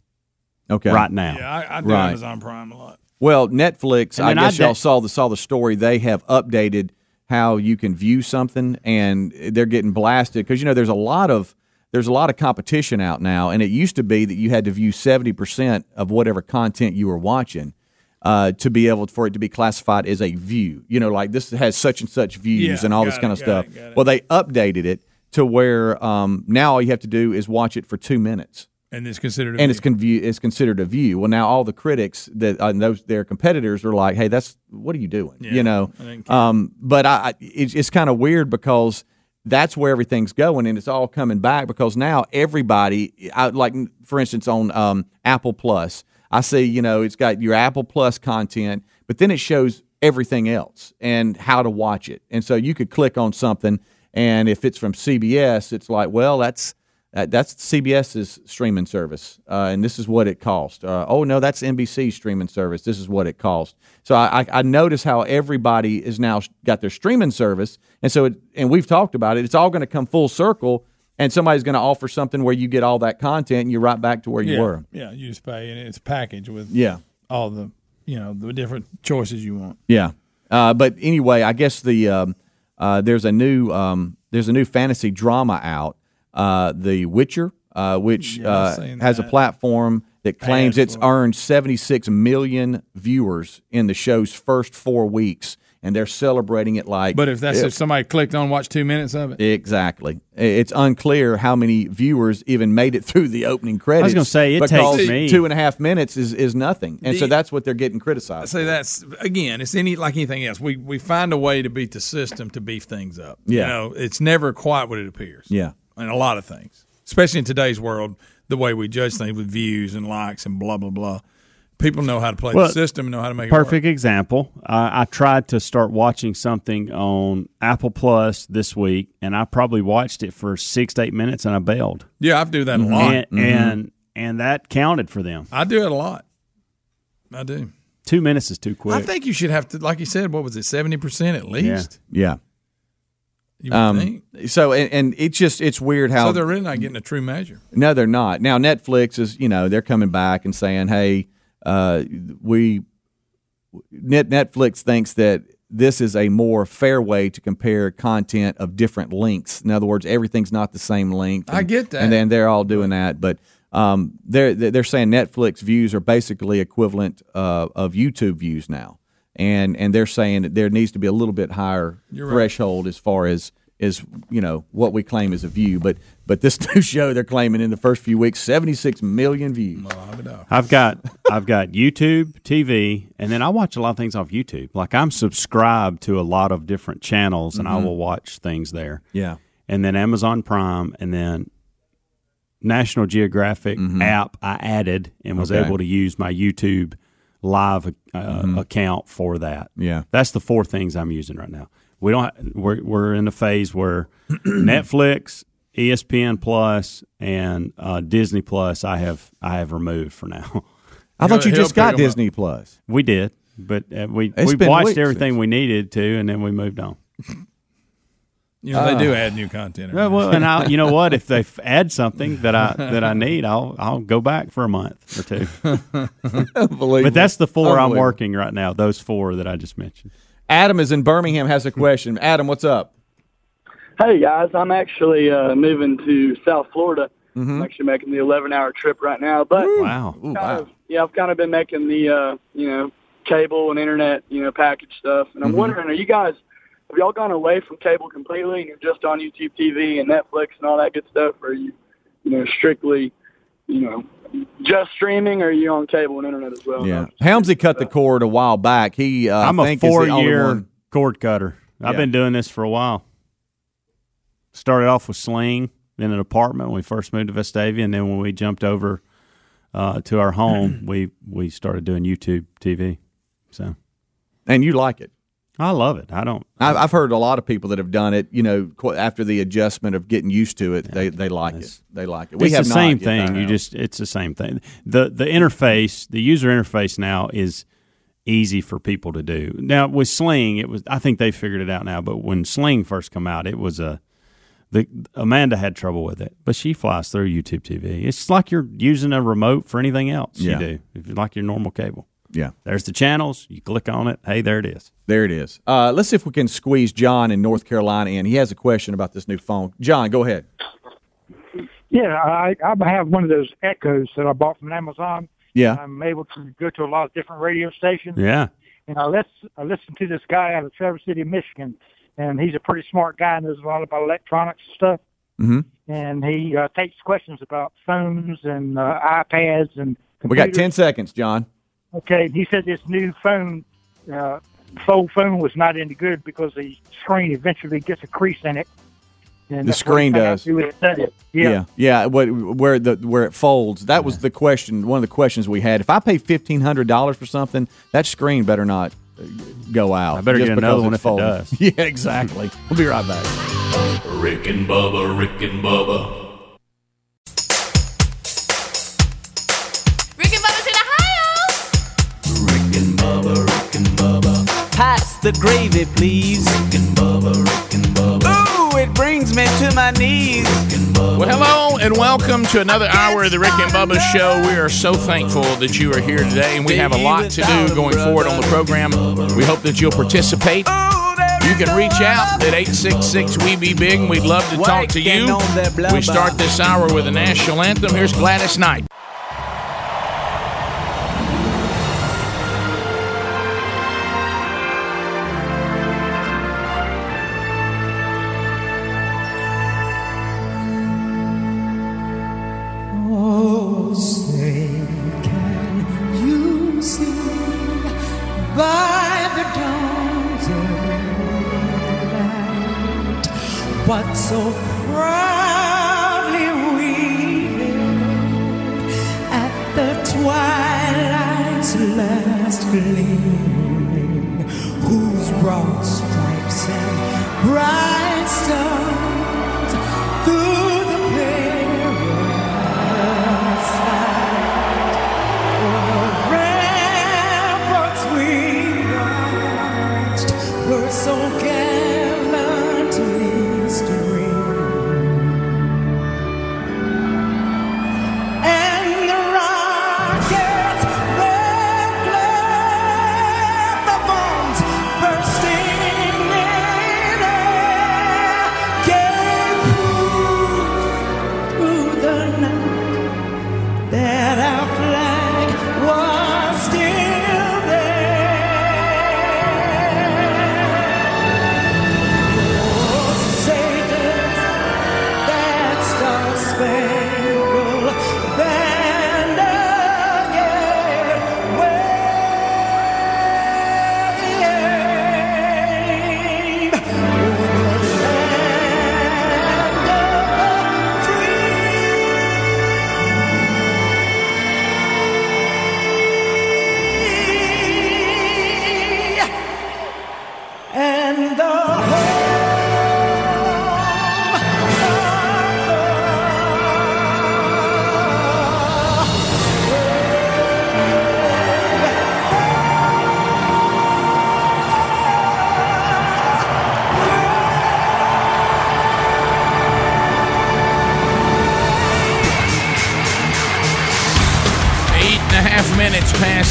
Okay. Right now. Yeah, I, I do Right. Amazon Prime a lot. Well, Netflix. And I then I guess y'all saw the saw the story. They have updated how you can view something, and they're getting blasted because you know there's a lot of there's a lot of competition out now, and it used to be that you had to view seventy percent of whatever content you were watching. Uh, to be able for it to be classified as a view, you know, like this has such and such views Yeah, and all this kind of stuff. it, it. Well, they updated it to where um, now all you have to do is watch it for two minutes And it's considered a and it's view. convu- it's considered a view. Well, now all the critics that uh, those their competitors are like, "Hey, that's what are you doing?" Yeah, you know. Um, but I, I it's, it's kind of weird because that's where everything's going, and it's all coming back because now everybody, I, like for instance on um, Apple Plus, I see you know it's got your Apple Plus content, but then it shows everything else and how to watch it, and so you could click on something, and if it's from CBS, it's like, well, that's uh, that's CBS's streaming service, uh, and this is what it cost. Uh, oh no, that's NBC's streaming service. This is what it cost. So I, I, I notice how everybody is now got their streaming service, and so it, and we've talked about it. It's all going to come full circle, and somebody's going to offer something where you get all that content, and you're right back to where you yeah. were. Yeah, you just pay, and it's packaged with Yeah. all the you know the different choices you want. Yeah. Uh, but anyway, I guess the um, uh, there's a new um, there's a new fantasy drama out, uh, The Witcher, uh, which Yeah, uh, seen has a platform that claims it's for earned 76 million viewers in the show's first four weeks, and they're celebrating it like. But if that's if somebody clicked on watch two minutes of it, Exactly. It's unclear how many viewers even made it through the opening credits. I was gonna say, it because takes me- two and a half minutes is, is nothing, and so that's what they're getting criticized. So that's again, it's any like anything else. We we find a way to beat the system to beef things up. Yeah. You know, it's never quite what it appears. Yeah. In a lot of things. Especially in today's world, the way we judge things with views and likes and blah blah blah. People know how to play Well, the system and know how to make it. Perfect example. I, I tried to start watching something on Apple Plus this week, and I probably watched it for six to eight minutes, and I bailed. Yeah, I do that a lot. And, and and that counted for them. I do it a lot. I do. Two minutes is too quick. I think you should have to, like you said, what was it, seventy percent at least? Yeah. You would Um, so and, and it's just it's weird how So they're really not getting a true measure. No, they're not. Now Netflix is, you know, they're coming back and saying, "Hey, uh, we Net Netflix thinks that this is a more fair way to compare content of different lengths. In other words, everything's not the same length. I get that. and then they're all doing that, but um, they're they're saying Netflix views are basically equivalent uh, of YouTube views now, and and they're saying that there needs to be a little bit higher You're right. threshold as far as is you know what we claim as a view, but but this new show they're claiming in the first few weeks seventy six million views. I've got I've got YouTube TV, and then I watch a lot of things off YouTube. Like I'm subscribed to a lot of different channels, and I Mhm. will watch things there. Yeah. and then Amazon Prime, and then National Geographic app I added and was Mm-hmm. Okay. able to use my YouTube live uh, Mhm. account for that. Yeah. that's the four things I'm using right now. We don't. We're we're in a phase where Netflix, ESPN Plus, and uh, Disney Plus I have I have removed for now. I thought you just got Disney Plus. We did, but uh, we It's we watched weeks everything we needed to, and then we moved on. You know, they Uh, do add new content. every Yeah, well, and I, you know what? If they f- add something that I that I need, I'll I'll go back for a month or two. Unbelievable. But that's the four I'm working right now. Those four that I just mentioned. Adam is in Birmingham. Has a question. Adam, what's up? Hey guys, I'm actually uh, moving to South Florida. Mhm. I'm actually making the 11 hour trip right now, but Wow. kind of, yeah, I've kind of been making the uh, you know cable and internet you know package stuff, and I'm Mhm. wondering, are you guys have y'all gone away from cable completely and you're just on YouTube TV and Netflix and all that good stuff, or are you you know strictly you know just streaming, or are you on cable and internet as well? Yeah, Helmsy cut the cord a while back. He, uh, I'm a think is the four-year one- cord cutter. I've Yeah. been doing this for a while. Started off with Sling, then an apartment when we first moved to Vestavia, and then when we jumped over uh, to our home, we we started doing YouTube TV. So, and you like it. I love it. I don't. I've, I've heard a lot of people that have done it. You know, after the adjustment of getting used to it, they they like it. They like it. We it's have the same thing. You just it's the same thing. the The interface, the user interface now is easy for people to do. Now with Sling, it was I think they figured it out now. But when Sling first come out, it was a the Amanda had trouble with it, but she flies through YouTube TV. It's like you're using a remote for anything else Yeah. you do. If you like your normal cable. Yeah. There's the channels. You click on it. Hey, there it is. There it is. Uh, let's see if we can squeeze John in North Carolina in. He has a question about this new phone. John, go ahead. Yeah, I I have one of those Echoes that I bought from Amazon. Yeah. I'm able to go to a lot of different radio stations. Yeah. And I listen I listen to this guy out of Traverse City, Michigan, and he's a pretty smart guy, and knows a lot about electronics and stuff. Mm-hmm. And he uh, takes questions about phones and uh, iPads and. We got ten seconds, John. Okay, he said this new phone, uh, fold phone was not any good because the screen eventually gets a crease in it. And The that's what he screen does. through. Yeah. yeah, yeah. What where the where it folds? That was the question. One of the questions we had. If I pay fifteen hundred dollars for something, that screen better not uh, go out. I better just get another one it if it does. Yeah, exactly. We'll be right back. Rick and Bubba, Rick and Bubba. The gravy, please. Rick and Bubba, Rick and Bubba. Ooh, it brings me to my knees. Well, hello and welcome to another hour of the Rick and Bubba Show. We are so thankful that you are here today, and we have a lot to do going forward on the program. We hope that you'll participate. You can reach out at 866 We Be Big, and we'd love to talk to you. Working on that blubber. We start this hour with a national anthem. Here's Gladys Knight.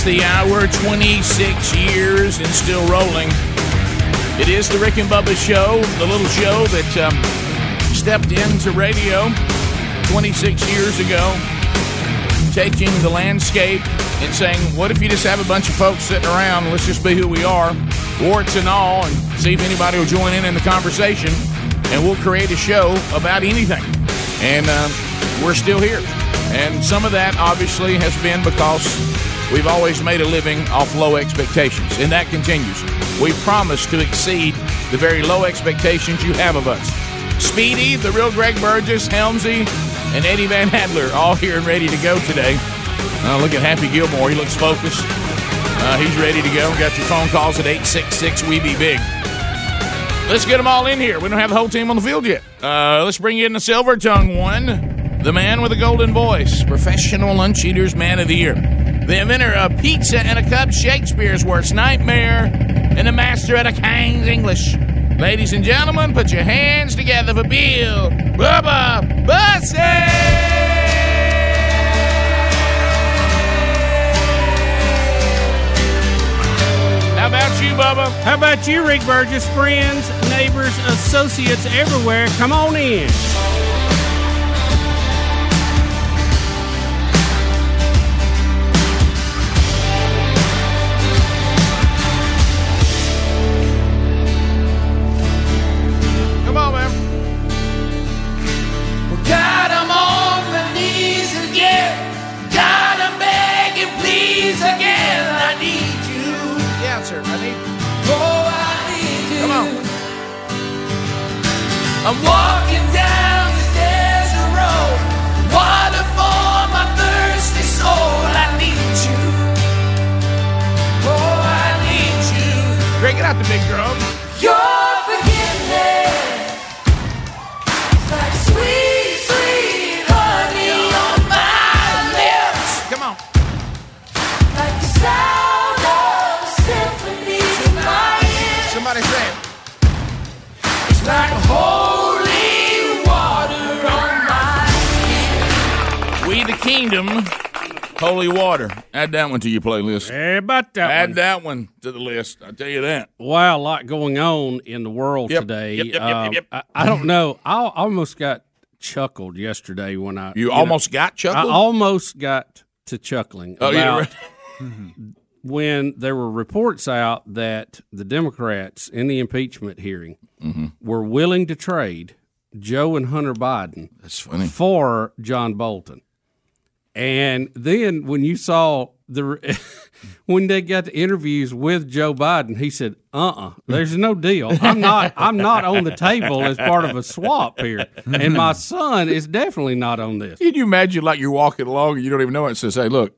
The hour, 26 years and still rolling. It is the Rick and Bubba Show, the little show that um, stepped into radio 26 years ago, taking the landscape and saying, what if you just have a bunch of folks sitting around, let's just be who we are, warts and all, and see if anybody will join in in the conversation, and we'll create a show about anything. And um, we're still here. And some of that obviously has been because we've always made a living off low expectations, and that continues. We promise to exceed the very low expectations you have of us. Speedy, the real Greg Burgess, Helmsy, and Eddie Van Hadler all here and ready to go today. Uh, look at Happy Gilmore. He looks focused. Uh, he's ready to go. Got your phone calls at 866 We Be Big. Let's get them all in here. We don't have the whole team on the field yet. Uh, let's bring in the silver tongue one, the man with a golden voice, professional lunch eaters man of the year, the inventor of pizza and a cup, Shakespeare's worst nightmare, and the master of the King's English. Ladies and gentlemen, put your hands together for Bill Bubba Bussey! How about you, Bubba? How about you, Rick Burgess? Friends, neighbors, associates everywhere, come on in. Out the big drum. Your forgiveness is like sweet, sweet honey on my lips. Come on. Like the sound of a symphony in my ears. Somebody say it. It's like holy water on my We the Kingdom, Holy Water. Add that one to your playlist. How about that Add one? that one to the list. I tell you that. Wow, a lot going on in the world Yep, today. yep, yep, yep, Um, yep. I, I don't know. I almost got chuckled yesterday when I. You know, almost got chuckled? I almost got to chuckling Oh, you about when there were reports out that the Democrats in the impeachment hearing Mm-hmm. were willing to trade Joe and Hunter Biden That's funny. for John Bolton. And then when you saw the when they got the interviews with Joe Biden, he said, "Uh-uh, there's no deal. I'm not. I'm not on the table as part of a swap here, and my son is definitely not on this." Can you imagine like you're walking along and you don't even know it? It says, "Hey, look,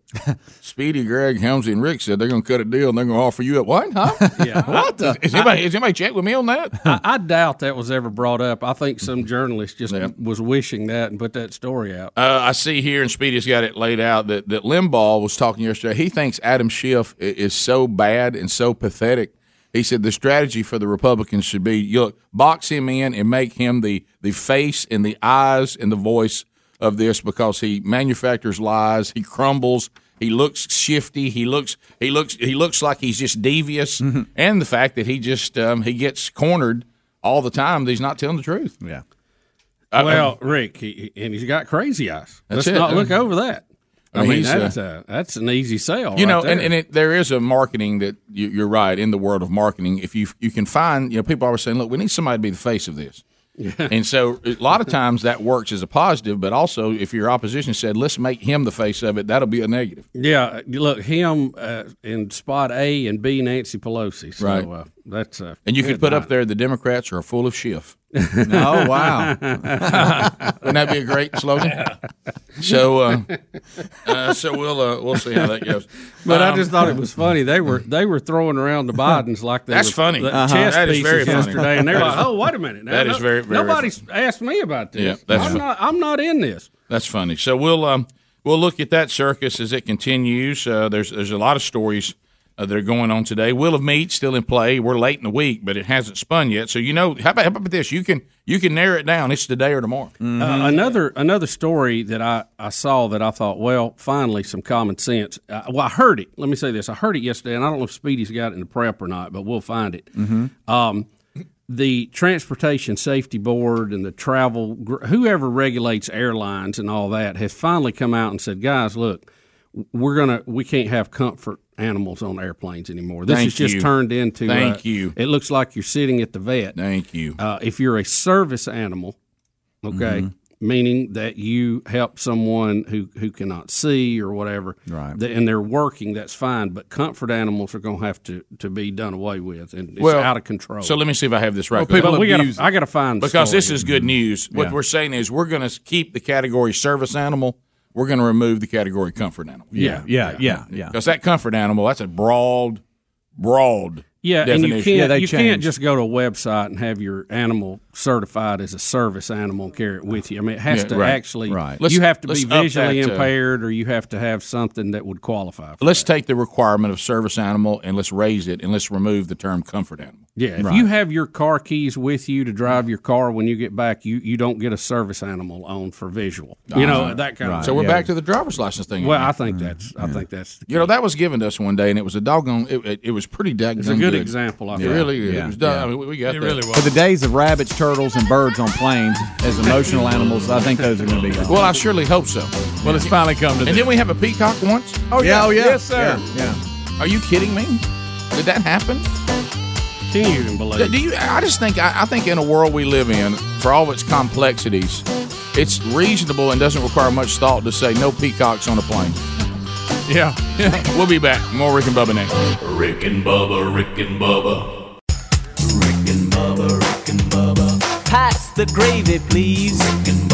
Speedy, Greg, Helmsy, and Rick said they're going to cut a deal and they're going to offer you a what? Huh? Yeah, what? The? Is anybody, has anybody checked with me on that? I, I doubt that was ever brought up. I think some journalist just was wishing that and put that story out. Uh, I see here, and Speedy's got it laid out that, that Limbaugh was talking yesterday. He thinks Adam Schiff is so bad and so pathetic. He said the strategy for the Republicans should be you look, box him in and make him the, the face and the eyes and the voice of this because he manufactures lies. He crumbles. He looks shifty. He looks he looks he looks like he's just devious, mm-hmm. and the fact that he just um, he gets cornered all the time that he's not telling the truth. Yeah. Uh, well, um, Rick, he, and he's got crazy eyes. Let's it. not look over that. I, I mean, mean, he's, uh, that's a, that's an easy sale. you right know, and, and it, there is a marketing that you, you're right in the world of marketing. If you you can find, you know, people are always saying, look, we need somebody to be the face of this. and so a lot of times that works as a positive, but also if your opposition said, let's make him the face of it, that'll be a negative. Yeah, look, him uh, in spot A and B, Nancy Pelosi. So, Right. Uh, that's uh, And you could put up there, the Democrats are full of Schiff. Oh, wow. Wouldn't that be a great slogan? So, uh, uh, so we'll uh, we'll see how that goes. But I Um, just thought it was funny. They were they were throwing around the Bidens like they That's were funny. the Uh-huh. chess That is pieces very funny. yesterday, and they were That like, "Oh, wait a minute! Now, that no- is very, very, nobody's asked me about this. Yeah, that's I'm fu- not. I'm not in this." That's funny. So we'll um we'll look at that circus as it continues. Uh, there's there's a lot of stories uh, that are going on today. Wheel of Meat still in play. We're late in the week, but it hasn't spun yet. So you know, how about, how about this? You can you can narrow it down. It's today or tomorrow. Uh, another another story that I, I saw that I thought, well, finally some common sense. Uh, well, I heard it. Let me say this: I heard it yesterday, and I don't know if Speedy's got it in the prep or not, but we'll find it. Mm-hmm. Um, the Transportation Safety Board and the travel, whoever regulates airlines and all that, has finally come out and said, guys, look, we're gonna we can't have comfort animals on airplanes anymore. This Thank has just you. turned into. Thank uh, you. It looks like you're sitting at the vet. Thank you. Uh, if you're a service animal, okay, Mm-hmm. meaning that you help someone who who cannot see or whatever, right? and they're working, that's fine. But comfort animals are going to have to to be done away with, and it's Well, out of control. So let me see if I have this right. Well, people we gotta- I got to find because this is good news. What Yeah. we're saying is we're going to keep the category service animal. We're going to remove the category comfort animal. Yeah, yeah, yeah, yeah. Because that comfort animal, that's a broad, broad. Yeah, and definition. you can't you can't just go to a website and have your animal certified as a service animal and carry it with you. I mean, it has Yeah, to right. actually. Right. Let's- You have to let's be up visually that, uh, impaired, or you have to have something that would qualify. For Let's take the requirement of service animal and let's raise it and let's remove the term comfort animal. Yeah, if you have your car keys with you to drive your car when you get back, you, you don't get a service animal on for visual. You know Uh-huh. that kind of. So we're back to the driver's license thing. Well, again. I think that's I think that's You know that was given to us one day, and it was a doggone. It, it, it was pretty daggone It's a good example, I It really, Yeah, it was. done. yeah. I mean, we- we got that. For the days of rabbits, turtles, and birds on planes as emotional animals, I think those are going to be gone. Well, I surely hope so. Well, it's finally come to And then we have a peacock once. Oh, yeah. Oh, yeah. Yes, sir. Yeah. Are you kidding me? Did that happen? Can you even believe? Do you? I just think. I, I think in a world we live in, for all of its complexities, it's reasonable and doesn't require much thought to say no peacocks on a plane. Yeah. we'll be back. More Rick and Bubba next. Rick and Bubba, Rick and Bubba. Rick and Bubba, Rick and Bubba. Pass the gravy, please.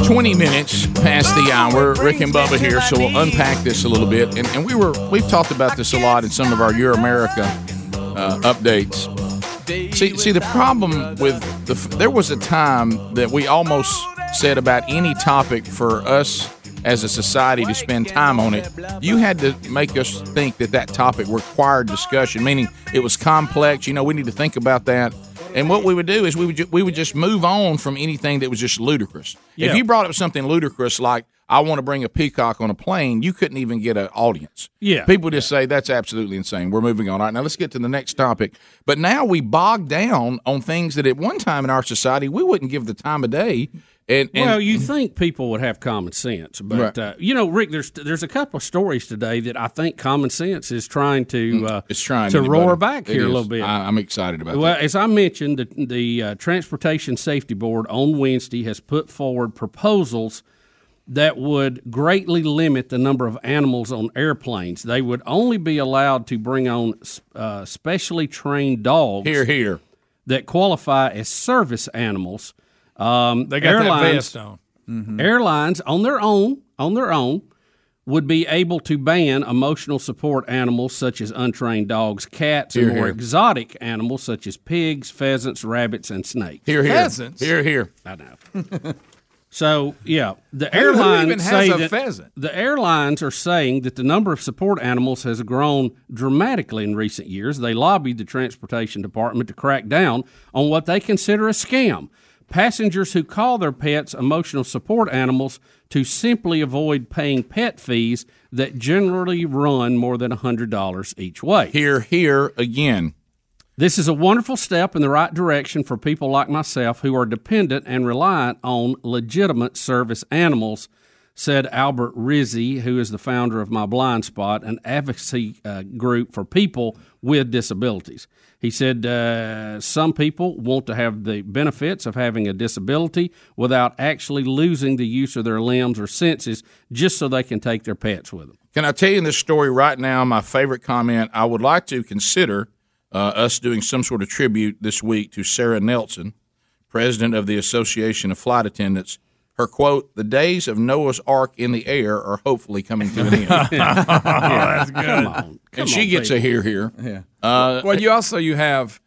20 minutes past the hour. Rick and Bubba here, so we'll unpack this a little bit. And, and we were we've talked about this a lot in some of our Your America uh, updates. See, see, the problem with the there was a time that we almost said about any topic for us as a society to spend time on it, you had to make us think that that topic required discussion, meaning it was complex. You know, we need to think about that. And what we would do is we would ju- we would just move on from anything that was just ludicrous. Yeah. If you brought up something ludicrous like I want to bring a peacock on a plane, you couldn't even get an audience. Yeah. People just say that's absolutely insane. We're moving on. All right, now let's get to the next topic. But now we bog down on things that at one time in our society we wouldn't give the time of day. And, and well, you think people would have common sense, but Right. uh, you know, Rick, there's there's a couple of stories today that I think common sense is trying to uh, Mm, it's trying to anybody. roar back It here a little bit. I, I'm excited about well, that. as I mentioned, the, the uh, Transportation Safety Board on Wednesday has put forward proposals that would greatly limit the number of animals on airplanes. They would only be allowed to bring on uh, specially trained dogs. Here, here. That qualify as service animals. Um, They got that airlines, vest on. Airlines on their own, on their own, would be able to ban emotional support animals such as untrained dogs, cats, Here, and more here. exotic animals such as pigs, pheasants, rabbits, and snakes. Here, here. Pheasants? Here, here. I know. So yeah, the Who- who airlines even has say a that pheasant? the airlines are saying that the number of support animals has grown dramatically in recent years. They lobbied the transportation department to crack down on what they consider a scam. Passengers who call their pets emotional support animals to simply avoid paying pet fees that generally run more than $100 each way. Here, here again. This is a wonderful step in the right direction for people like myself who are dependent and reliant on legitimate service animals, said Albert Rizzi, who is the founder of My Blind Spot, an advocacy uh, group for people with disabilities. He said uh, some people want to have the benefits of having a disability without actually losing the use of their limbs or senses just so they can take their pets with them. Can I tell you in this story right now? My favorite comment. I would like to consider uh, us doing some sort of tribute this week to Sara Nelson, president of the Association of Flight Attendants. Her quote: "The days of Noah's Ark in the air are hopefully coming to an end." that's good. Come on. and she gets a here here. Yeah. Uh, well, you also you have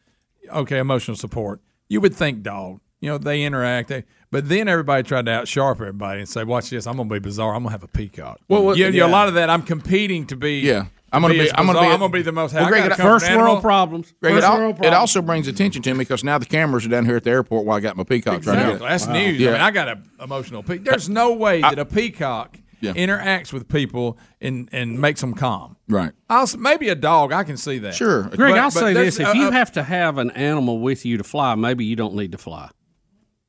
okay emotional support. You would think dog. You know they interact. They, but then everybody tried to outsharp everybody and say, "Watch this! I'm going to be bizarre. I'm going to have a peacock." Well, well, you, you- yeah. a lot of that. I'm competing to be. Yeah. I'm gonna Be be. I'm gonna be. I'm gonna be the most- Well, Greg, gotta it- come First world animal. problems. Greg, First it, al- world it problems. also brings attention to me because now the cameras are down here at the airport while I got my peacocks right Exactly. here. That's news. I, mean, I got an emotional. Pe- There's no way that a peacock Yeah. interacts with people and and makes them calm. Right. I'll, maybe a dog. I can see that. Sure. Greg, But- I'll but say this: if a- you a- have to have an animal with you to fly, maybe you don't need to fly.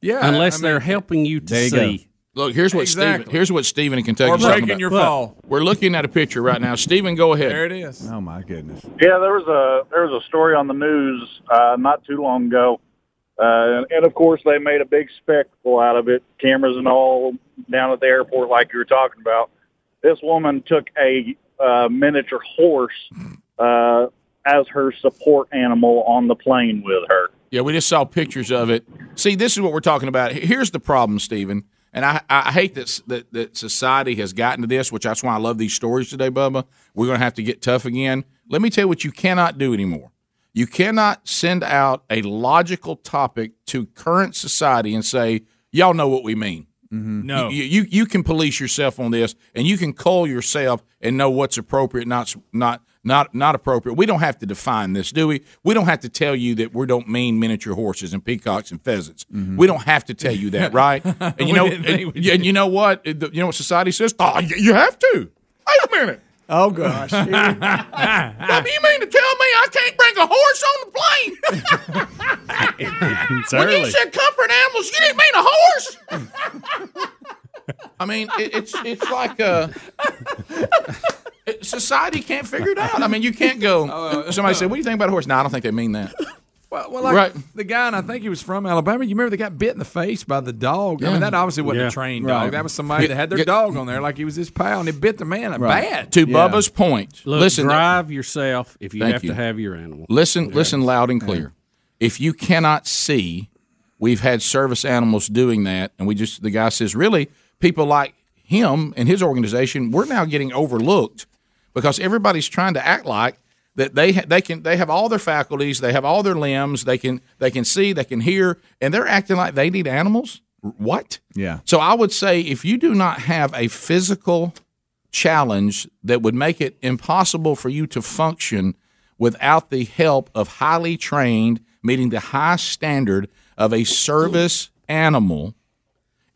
Yeah, unless I mean- they're helping you to see. Look, here's what Exactly. Stephen. Here's what Stephen in Kentucky Or is talking breaking about. your fall. We're looking at a picture right now. Stephen, go ahead. There it is. Oh my goodness. Yeah, there was a there was a story on the news uh, not too long ago, uh, and, and of course they made a big spectacle out of it, cameras and all down at the airport, like you were talking about. This woman took a uh, miniature horse uh, as her support animal on the plane with her. Yeah, we just saw pictures of it. See, this is what we're talking about. Here's the problem, Stephen. And I, I hate that, that that society has gotten to this, which that's why I love these stories today, Bubba. We're going to have to get tough again. Let me tell you what you cannot do anymore. You cannot send out a logical topic to current society and say, "Y'all know what we mean." Mm-hmm. No. you, you you can police yourself on this, and you can call yourself and know what's appropriate, not not not not appropriate. We don't have to define this, do we? We don't have to tell you that we don't mean miniature horses and peacocks and pheasants. We don't have to tell you that, right? And you know, and, and you know what? The- You know what society says? Oh, you have to. Wait a minute. Oh gosh. Bubba, you mean to tell me I can't bring a horse on the plane? When you said comfort animals, you didn't mean a horse. I mean, it, it's it's like uh, it- society can't figure it out. I mean, you can't go. Oh, somebody said, "What do you think about a horse?" No, I don't think they mean that. Well, well like Right. the guy, and I think he was from Alabama. You remember they got bit in the face by the dog. I mean, that obviously wasn't Yeah. a trained Right. dog. That was somebody that had their Yeah. dog on there, like he was his pal, and it bit the man bad. To Bubba's point, Look, listen. drive yourself if you have you. to have your animal. Listen, listen loud and clear. If you cannot see, we've had service animals doing that, and we just the guy says, really, people like him and his organization, we're now getting overlooked because everybody's trying to act like that they ha- they can they have all their faculties, they have all their limbs, they can they can see, they can hear, and they're acting like they need animals. What? Yeah. So I would say if you do not have a physical challenge that would make it impossible for you to function without the help of highly trained, meeting the high standard of a service animal,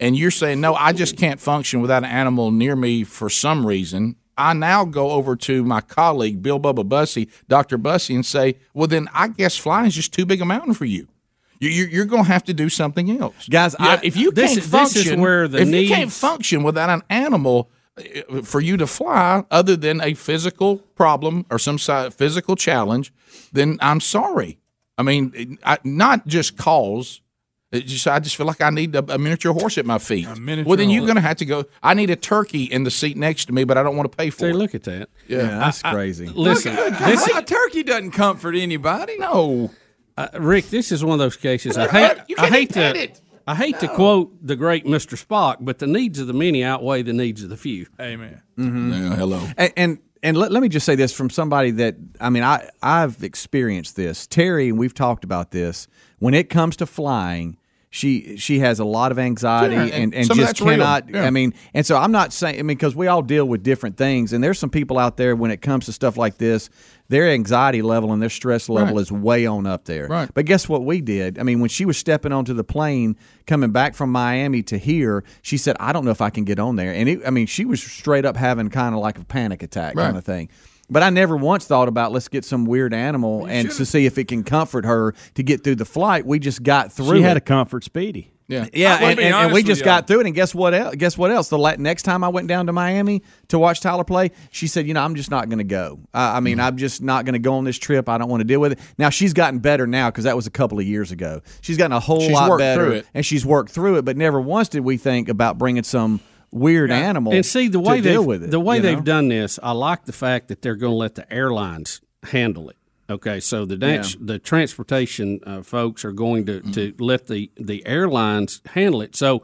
and you're saying, no, I just can't function without an animal near me for some reason. I now go over to my colleague, Bill Bubba Bussey, Dr. Bussey, and say, well, then I guess flying is just too big a mountain for you. You- You're, you're going to have to do something else, guys. Yeah, if you this can't is- this function, is where the if you can't function without an animal uh, for you to fly, other than a physical problem or some physical challenge, then I'm sorry. I mean, I, not just cause. It just I just feel like I need a, a miniature horse at my feet. miniature well, then you're going to have to go. I need a turkey in the seat next to me, but I don't want to pay for See, it. look at that. Yeah, that's crazy. Listen, Look, this a turkey doesn't comfort anybody. No, uh, Rick, this is one of those cases. I You hate. can't- I hate to. it. I hate to quote the great Mr. Spock, but the needs of the many outweigh the needs of the few. Amen. Yeah, hello. And and, and let, let me just say this from somebody that I mean I I've experienced this. Terry and we've talked about this. When it comes to flying, she she has a lot of anxiety Yeah, and, and and, just cannot. Yeah. I mean, and so I'm not saying. I mean, because we all deal with different things, and there's some people out there when it comes to stuff like this, their anxiety level and their stress level Right. is way on up there. Right. But guess what we did? I mean, when she was stepping onto the plane coming back from Miami to here, she said, "I don't know if I can get on there." And it, I mean, she was straight up having kind of like a panic attack Right. kind of thing. But I never once thought about let's get some weird animal and to see if it can comfort her to get through the flight. We just got through. She it. had a comfort speedy. Yeah, Yeah, and, and, and we just got through it. And guess what? Else? Guess what else? The la- next time I went down to Miami to watch Tyler play, she said, "You know, I'm just not going to go. I I mean, mm-hmm. I'm just not going to go on this trip. I don't want to deal with it." Now she's gotten better now because that was a couple of years ago. She's gotten a whole She's lot worked better, through it. and she's worked through it. But never once did we think about bringing some weird animal and see the way they deal with it. the way you they've done this. I like the fact that they're going to let the airlines handle it. Okay, so the trans- the transportation uh, folks are going to, to let the the airlines handle it. So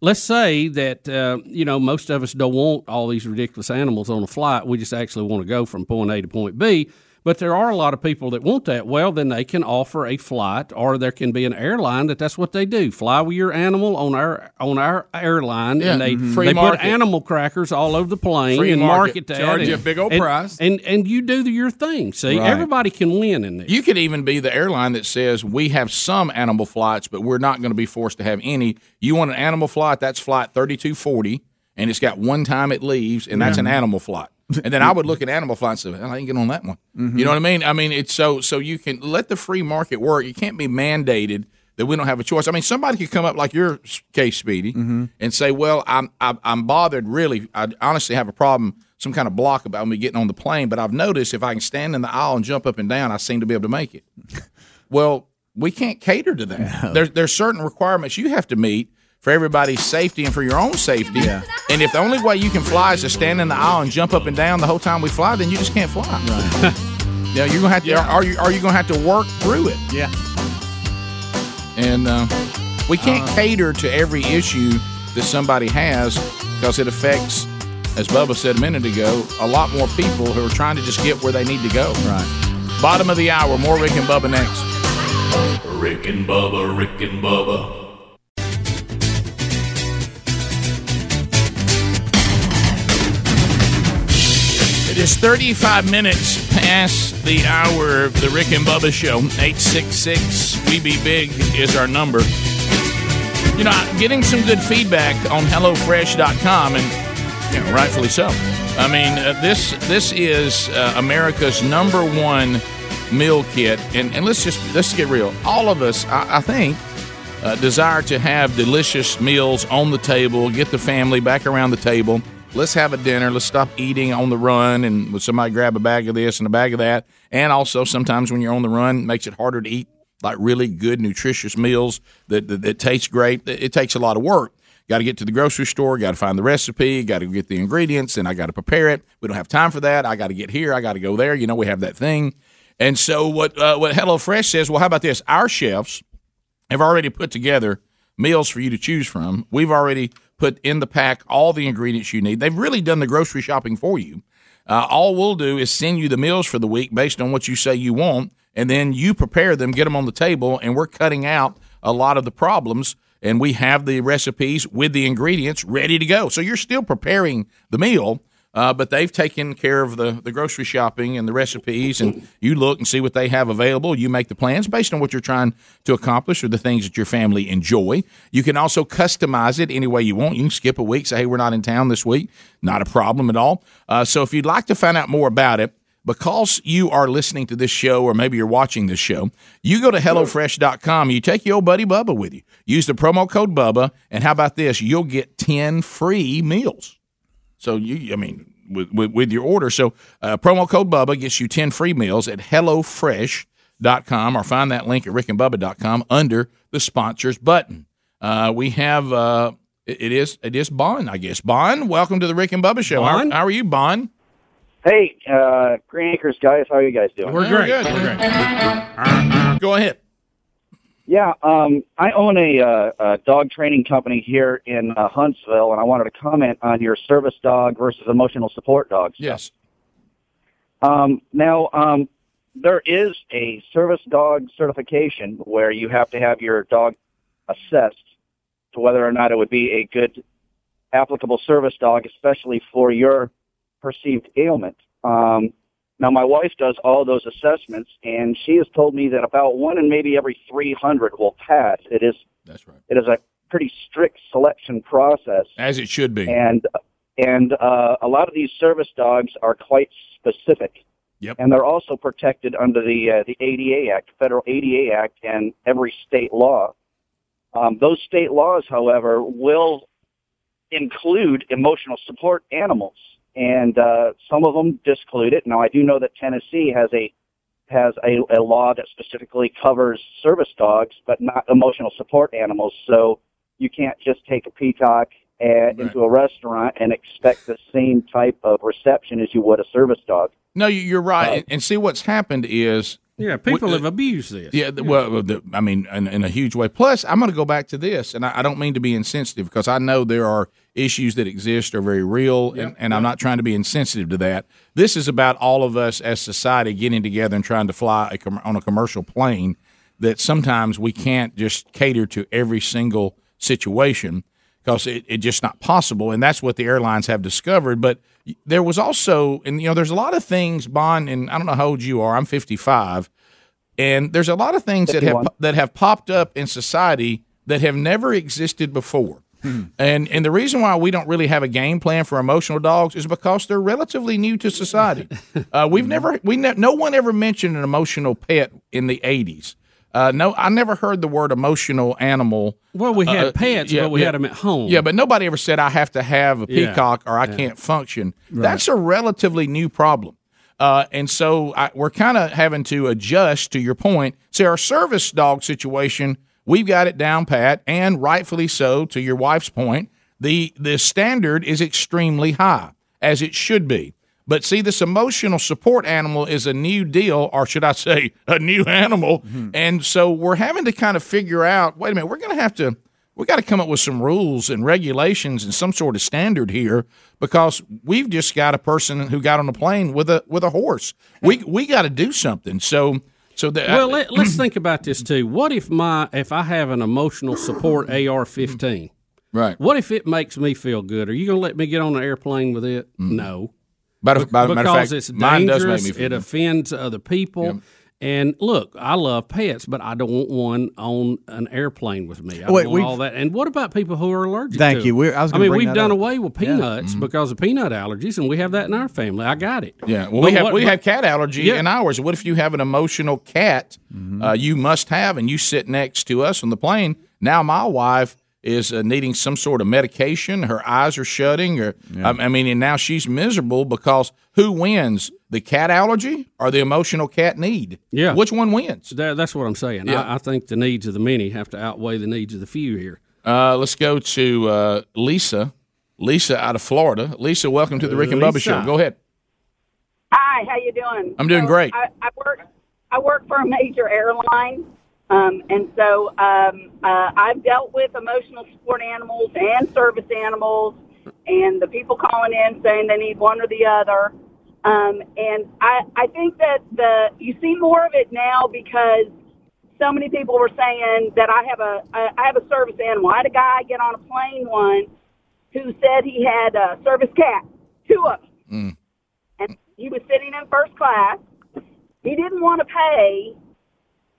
let's say that uh, you know most of us don't want all these ridiculous animals on a flight. We just actually want to go from point A to point B. But there are a lot of people that want that. Well, then they can offer a flight, or there can be an airline that that's what they do: fly with your animal on our on our airline, Yeah, and they mhm. Free they market. put animal crackers all over the plane Free and market. market that, Charge and, you a big old and- price. and and you do the, your thing. See, Right. everybody can win in this. You could even be the airline that says we have some animal flights, but we're not going to be forced to have any. You want an animal flight? That's flight thirty two forty, and it's got one time it leaves, and that's an animal flight. And then I would look at animal flights and say, "Well, I ain't getting on that one." You mm-hmm. know what I mean? I mean, it's so so you can let the free market work. You can't be mandated that we don't have a choice. I mean, somebody could come up like your case, Speedy, mm-hmm. and say, "Well, I'm I'm, I'm bothered. Really, I honestly have a problem." Some kind of block about me getting on the plane, but I've noticed if I can stand in the aisle and jump up and down, I seem to be able to make it. Well, we can't cater to that. There's there's certain requirements you have to meet for everybody's safety and for your own safety. And if the only way you can fly is to stand in the aisle and jump up and down the whole time we fly, then you just can't fly. you know, you're gonna have to. Are you are you gonna have to work through it? Yeah. And uh, we can't cater to every issue that somebody has because it affects, as Bubba said a minute ago, a lot more people who are trying to just get where they need to go. Right. Bottom of the hour. More Rick and Bubba next. Rick and Bubba, Rick and Bubba. It is 35 minutes past the hour of the Rick and Bubba Show. 866 We Be Big is our number. You know, getting some good feedback on HelloFresh.com, and you know, rightfully so. I mean, uh, this this is uh, America's number one meal kit, and, and let's just let's get real. All of us, I, I think, uh, desire to have delicious meals on the table, get the family back around the table. Let's have a dinner. Let's stop eating on the run and with somebody grab a bag of this and a bag of that. And also, sometimes when you're on the run, makes it harder to eat like really good, nutritious meals that, that, that taste great. It, it takes a lot of work. Got to get to the grocery store, got to find the recipe, got to get the ingredients, and I got to prepare it. We don't have time for that. I got to get here, I got to go there. You know, we have that thing. And so, what uh, what HelloFresh says, well, how about this? Our chefs have already put together meals for you to choose from. We've already put in the pack all the ingredients you need. They've really done the grocery shopping for you. Uh, all we'll do is send you the meals for the week based on what you say you want, and then you prepare them, get them on the table, and we're cutting out a lot of the problems. And we have the recipes with the ingredients ready to go. So you're still preparing the meal, uh, but they've taken care of the, the grocery shopping and the recipes, and you look and see what they have available. You make the plans based on what you're trying to accomplish or the things that your family enjoy. You can also customize it any way you want. You can skip a week, say, hey, we're not in town this week. Not a problem at all. Uh, so if you'd like to find out more about it, because you are listening to this show or maybe you're watching this show, you go to HelloFresh.com. You take your old buddy Bubba with you. Use the promo code Bubba, and how about this? You'll get 10 free meals. So you, I mean, with, with, with your order. So uh, promo code Bubba gets you 10 free meals at HelloFresh.com or find that link at RickandBubba.com under the sponsors button. Uh, we have, uh, it, it is it is Bon, I guess. Bon, welcome to the Rick and Bubba Show. How, how are you, Bon? Hey, uh, Green Acres guys, how are you guys doing? We're great. We're great. Go ahead. Yeah, um, I own a, uh, a dog training company here in uh, Huntsville, and I wanted to comment on your service dog versus emotional support dog. Yes. Um, now, um, there is a service dog certification where you have to have your dog assessed to whether or not it would be a good applicable service dog, especially for your perceived ailment. Um, now, my wife does all those assessments, and she has told me that about one in maybe every 300 will pass. It is That's right. it is a pretty strict selection process, As it should be. and and uh, a lot of these service dogs are quite specific. Yep. And they're also protected under the uh, the ADA Act, Federal ADA Act, and every state law. Um, those state laws, however, will include emotional support animals, and uh, some of them disclude it. Now, I do know that Tennessee has a has a, a law that specifically covers service dogs, but not emotional support animals. So you can't just take a peacock uh, into a restaurant and expect the same type of reception as you would a service dog. No, you- you're right. and, and see, what's happened is Yeah, people have abused this. Yeah, well, the, I mean, in, in a huge way. Plus, I'm going to go back to this, and I, I don't mean to be insensitive because I know there are issues that exist are very real, and, and I'm not trying to be insensitive to that. This is about all of us as society getting together and trying to fly a com- on a commercial plane. That sometimes we can't just cater to every single situation because it, it's just not possible, and that's what the airlines have discovered. But there was also, and you know, there's a lot of things, Bond, and I don't know how old you are. I'm 55 and there's a lot of things that have that have popped up in society that have never existed before. And and the reason why we don't really have a game plan for emotional dogs is because they're relatively new to society. Uh, we've never we ne- no one ever mentioned an emotional pet in the 80s. Uh, no, I never heard the word emotional animal. Well, we had Uh, pets, yeah, but we yeah. had them at home. Yeah, but nobody ever said I have to have a Yeah. peacock or I Yeah. can't function. Right. That's a relatively new problem. Uh, and so I, we're kind of having to adjust to your point. See, our service dog situation, we've got it down pat, and rightfully so. To your wife's point, the the standard is extremely high, as it should be. But see, this emotional support animal is a new deal, or should I say, a new animal. Mm-hmm. And so we're having to kind of figure out. Wait a minute, we're going to have to we got to come up with some rules and regulations and some sort of standard here because we've just got a person who got on a plane with a with a horse. We we got to do something. So so that well, let, let's think about this too. What if my if I have an emotional support AR-15? Right. What if it makes me feel good? Are you going to let me get on an airplane with it? Mm-hmm. No. By by because fact, it's mine does make dangerous. me feel it good. offends other people. And look, I love pets, but I don't want one on an airplane with me. I Wait, don't want we've- all that. And what about people who are allergic? Thank to you. We're- I was I gonna mean, bring we've that done up. away with Yeah. peanuts Mm-hmm. because of peanut allergies, and we have that in our family. I got it. Yeah, well, But we have what- we but- have cat allergy Yeah. in ours. What if you have an emotional cat? Uh, you must have, and you sit next to us on the plane. Now my wife is uh, needing some sort of medication. Her eyes are shutting, or I, I mean, and now she's miserable because who wins? The cat allergy or the emotional cat need? Yeah. which one wins? That, that's what I'm saying. Yeah. I, I think the needs of the many have to outweigh the needs of the few here. Uh, let's go to uh, Lisa. Lisa out of Florida. Lisa, welcome to the Rick and Bubba Lisa. Show. Go ahead. Hi, how you doing? I'm doing So, great. I, I work I work for a major airline, um, and so um, uh, I've dealt with emotional support animals and service animals, and the people calling in saying they need one or the other. Um, and I, I think that the you see more of it now because so many people were saying that I have a I I have a service animal. I had a guy get on a plane once who said he had a service cat, two of them and he was sitting in first class. He didn't want to pay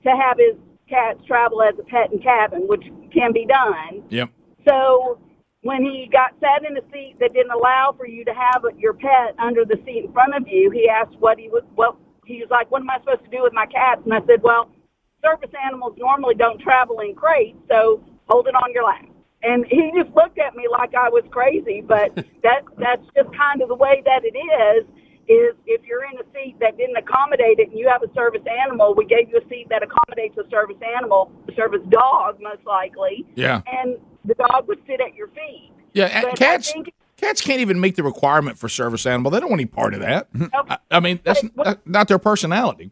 to have his cats travel as a pet in cabin, which can be done. Yep. So when he got sat in a seat that didn't allow for you to have your pet under the seat in front of you, he asked what he would what he was like, What am I supposed to do with my cats? And I said, Well, service animals normally don't travel in crates, so hold it on your lap. And he just looked at me like I was crazy, but that that's just kind of the way that it is. Is if you're in a seat that didn't accommodate it and you have a service animal, we gave you a seat that accommodates a service animal, a service dog most likely, Yeah. and the dog would sit at your feet. Yeah, and But cats cats can't even meet the requirement for service animal. They don't want any part of that. I, I mean, that's not, not their personality.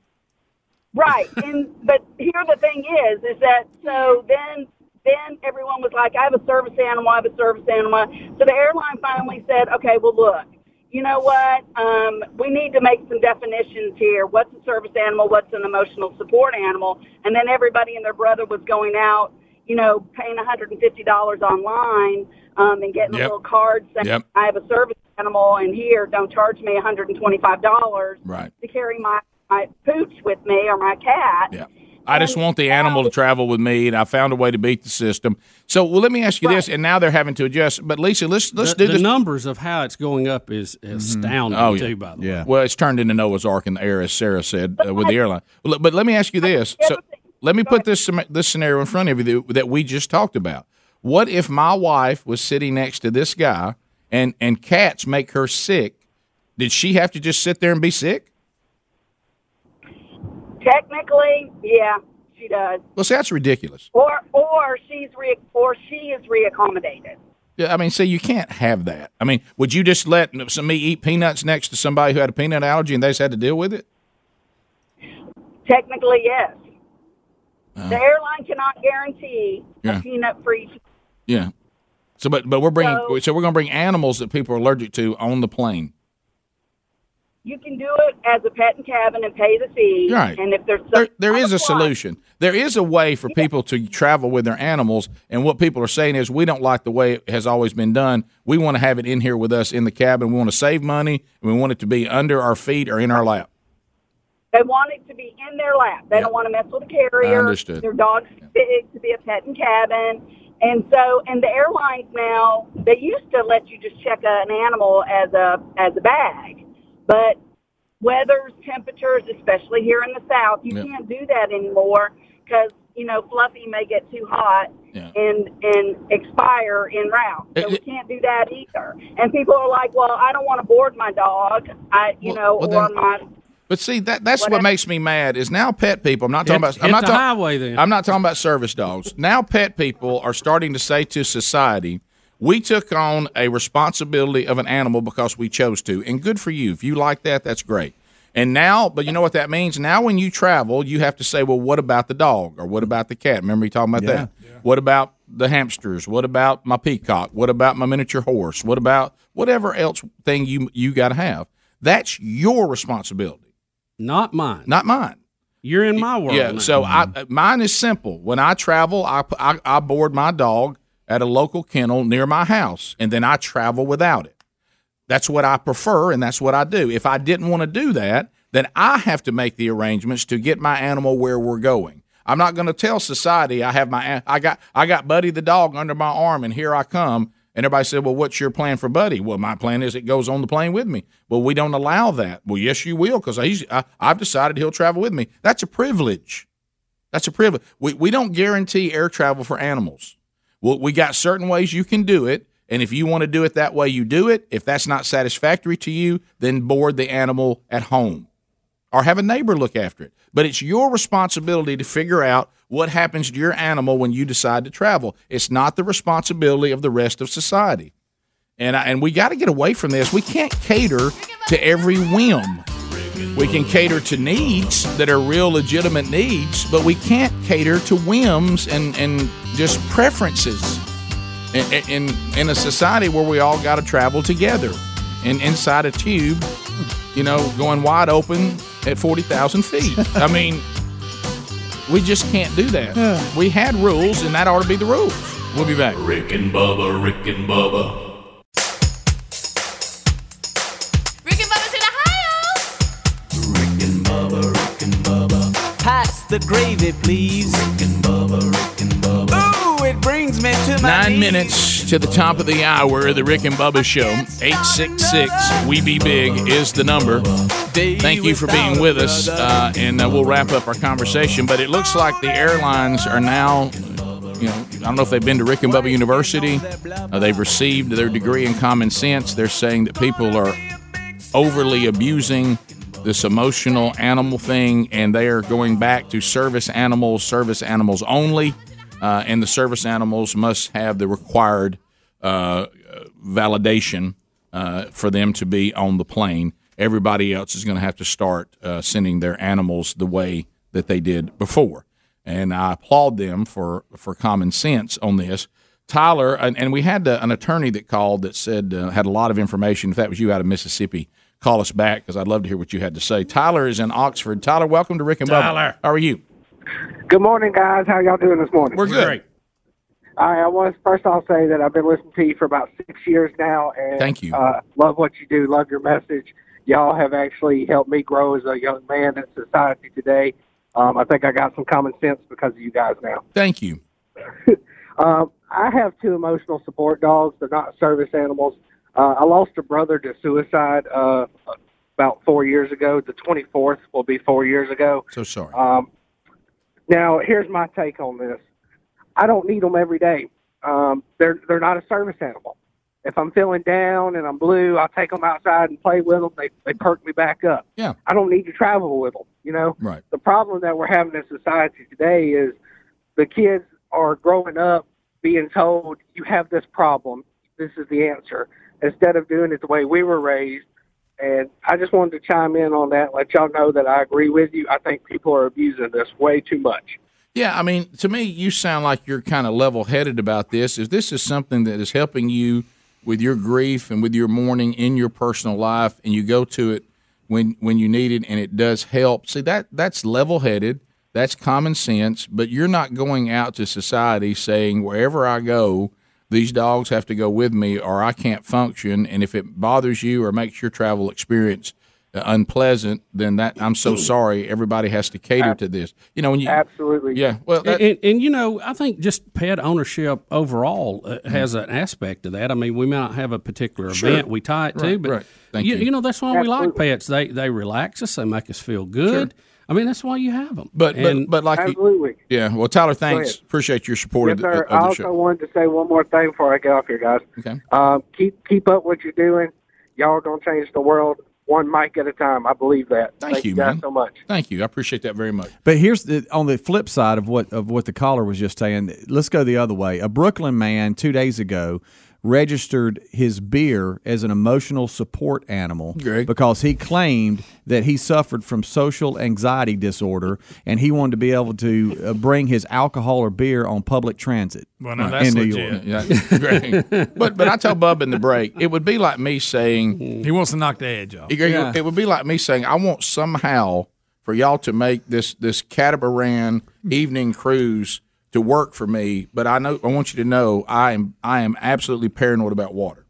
Right. And but here the thing is, is that so then then everyone was like, I have a service animal, I have a service animal. So the airline finally said, okay, well look, you know what? Um, we need to make some definitions here. What's a service animal? What's an emotional support animal? And then everybody and their brother was going out, you know, paying $150 online um, and getting Yep. a little card saying, Yep. I have a service animal, and here, don't charge me $125 Right. to carry my, my pooch with me or my cat. Yeah. I just want the animal to travel with me, and I found a way to beat the system. So, well, let me ask you this, and now they're having to adjust. But Lisa, let's let's the, do the this. numbers of how it's going up is astounding Oh, too. yeah. By the way, Well, it's turned into Noah's Ark in the air, as Sara said uh, with the airline. But let me ask you this. So let me put this this scenario in front of you that, that we just talked about. What if my wife was sitting next to this guy, and and cats make her sick? Did she have to just sit there and be sick? Technically, yeah, she does. Well, see, that's ridiculous. Or or she's re or she is reaccommodated. Yeah, I mean, so you can't have that. I mean, would you just let some me eat peanuts next to somebody who had a peanut allergy and they just had to deal with it? Technically, yes. Oh. The airline cannot guarantee Yeah. a peanut free. Yeah. So, but but we're bringing So- so, we're going to bring animals that people are allergic to on the plane. You can do it as a pet and cabin and pay the fee. Right. And if there's There, there is a solution. There is a way for people to travel with their animals, and what people are saying is we don't like the way it has always been done. We want to have it in here with us in the cabin. We want to save money, and we want it to be under our feet or in our lap. They want it to be in their lap. They don't want to mess with the carrier. I understood. Their dog's big to be a pet and cabin. And so, and the airlines now, they used to let you just check an animal as a as a bag, but weathers, temperatures, especially here in the south, you Yep. can't do that anymore because you know Fluffy may get too hot and and expire en route. So we can't do that either. And people are like, well, I don't want to board my dog. I you know, well, or then- my But see that that's what Whatever. makes me mad is now pet people. I'm not talking Hit- about. I'm hit not the talking highway then. I'm not talking about service dogs. Now pet people are starting to say to society, we took on a responsibility of an animal because we chose to, and good for you. If you like that, that's great. And now, but you know what that means? Now, when you travel, you have to say, well, what about the dog or what about the cat? Remember you talking about Yeah. that? What about the hamsters? What about my peacock? What about my miniature horse? What about whatever else thing you you got to have? That's your responsibility. Not mine. Not mine. You're in my world. Yeah. now. So I, mine is simple. When I travel, I, I I board my dog at a local kennel near my house, and then I travel without it. That's what I prefer, and that's what I do. If I didn't want to do that, then I have to make the arrangements to get my animal where we're going. I'm not going to tell society I have my I got I got Buddy the dog under my arm, and here I come. And everybody said, "Well, what's your plan for Buddy?" Well, my plan is it goes on the plane with me. Well, we don't allow that. Well, yes, you will, because I've decided he'll travel with me. That's a privilege. That's a privilege. We, we don't guarantee air travel for animals. Well, we got certain ways you can do it, and if you want to do it that way, you do it. If that's not satisfactory to you, then board the animal at home or have a neighbor look after it. But it's your responsibility to figure out what happens to your animal when you decide to travel. It's not the responsibility of the rest of society. And I, and we got to get away from this. We can't cater to every whim. We can cater to needs that are real legitimate needs, but we can't cater to whims and, and just preferences in, in, in a society where we all got to travel together and inside a tube, you know, going wide open at 40,000 feet. I mean, we just can't do that. We had rules, and that ought to be the rules. We'll be back. Rick and Bubba, Rick and Bubba. Pass the gravy, please. Rick and Bubba, Rick and Bubba. Ooh, it brings me to my Nine knees. minutes to the top of the hour of the Rick and Bubba Show. 866 We Be Big is the number. Thank you for being with us, uh, and uh, we'll wrap up our conversation. But it looks like the airlines are now, you know, I don't know if they've been to Rick and Bubba University. Uh, they've received their degree in common sense. They're saying that people are overly abusing this emotional animal thing, and they are going back to service animals, service animals only, uh, and the service animals must have the required uh, validation uh, for them to be on the plane. Everybody else is going to have to start uh, sending their animals the way that they did before, and I applaud them for for common sense on this. Tyler, and, and we had uh, an attorney that called that said uh, had a lot of information. If that was you out of Mississippi, call us back because I'd love to hear what you had to say. Tyler is in Oxford. Tyler, welcome to Rick and Bubba. Tyler. how are you? Good morning, guys. How y'all doing this morning? We're good. Great. All right, I was first. I'll say that I've been listening to you for about six years now, and Thank you. Uh, love what you do. Love your message. Y'all have actually helped me grow as a young man in society today. Um, I think I got some common sense because of you guys now. Thank you. Um, I have two emotional support dogs. They're not service animals. Uh, I lost a brother to suicide uh, about four years ago. The 24th will be four years ago. So sorry. Um, now, here's my take on this. I don't need them every day. Um, they're they're not a service animal. If I'm feeling down and I'm blue, I'll take them outside and play with them. They they perk me back up. Yeah. I don't need to travel with them. You know. Right. The problem that we're having in society today is the kids are growing up being told you have this problem. This is the answer instead of doing it the way we were raised. And I just wanted to chime in on that, let y'all know that I agree with you. I think people are abusing this way too much. Yeah, I mean, to me, you sound like you're kind of level headed about this. If this is something that is helping you with your grief and with your mourning in your personal life, and you go to it when when you need it, and it does help. See that that's level headed. That's common sense. But you're not going out to society saying wherever I go, these dogs have to go with me, or I can't function. And if it bothers you or makes your travel experience uh, unpleasant, then that I'm so sorry. Everybody has to cater to this. You know, when you absolutely, yeah. Well, that, and, and, you know, I think just pet ownership overall uh, has an aspect of that. I mean, we may not have a particular Sure. event we tie it to, but right. Thank you, you. you know that's why we like pets. They they relax us. They make us feel good. I mean, that's why you have them. But and, but but like Absolutely. yeah. Well, Tyler, thanks. Appreciate your support Yes, of the, sir. of I also show. wanted to say one more thing before I get off here, guys. Okay. Um, keep keep up what you're doing. Y'all are gonna change the world one mic at a time. I believe that. Thank, you, guys man. so much. Thank you. I appreciate that very much. But here's the on the flip side of what of what the caller was just saying. Let's go the other way. A Brooklyn man two days ago registered his beer as an emotional support animal because he claimed that he suffered from social anxiety disorder and he wanted to be able to uh, bring his alcohol or beer on public transit Well, now that's in New legit. York. Yeah, but but I tell Bub in the break, it would be like me saying He wants to knock the edge off. It, it would be like me saying, I want somehow for y'all to make this this catamaran evening cruise to work for me, but I know I want you to know I am I am absolutely paranoid about water.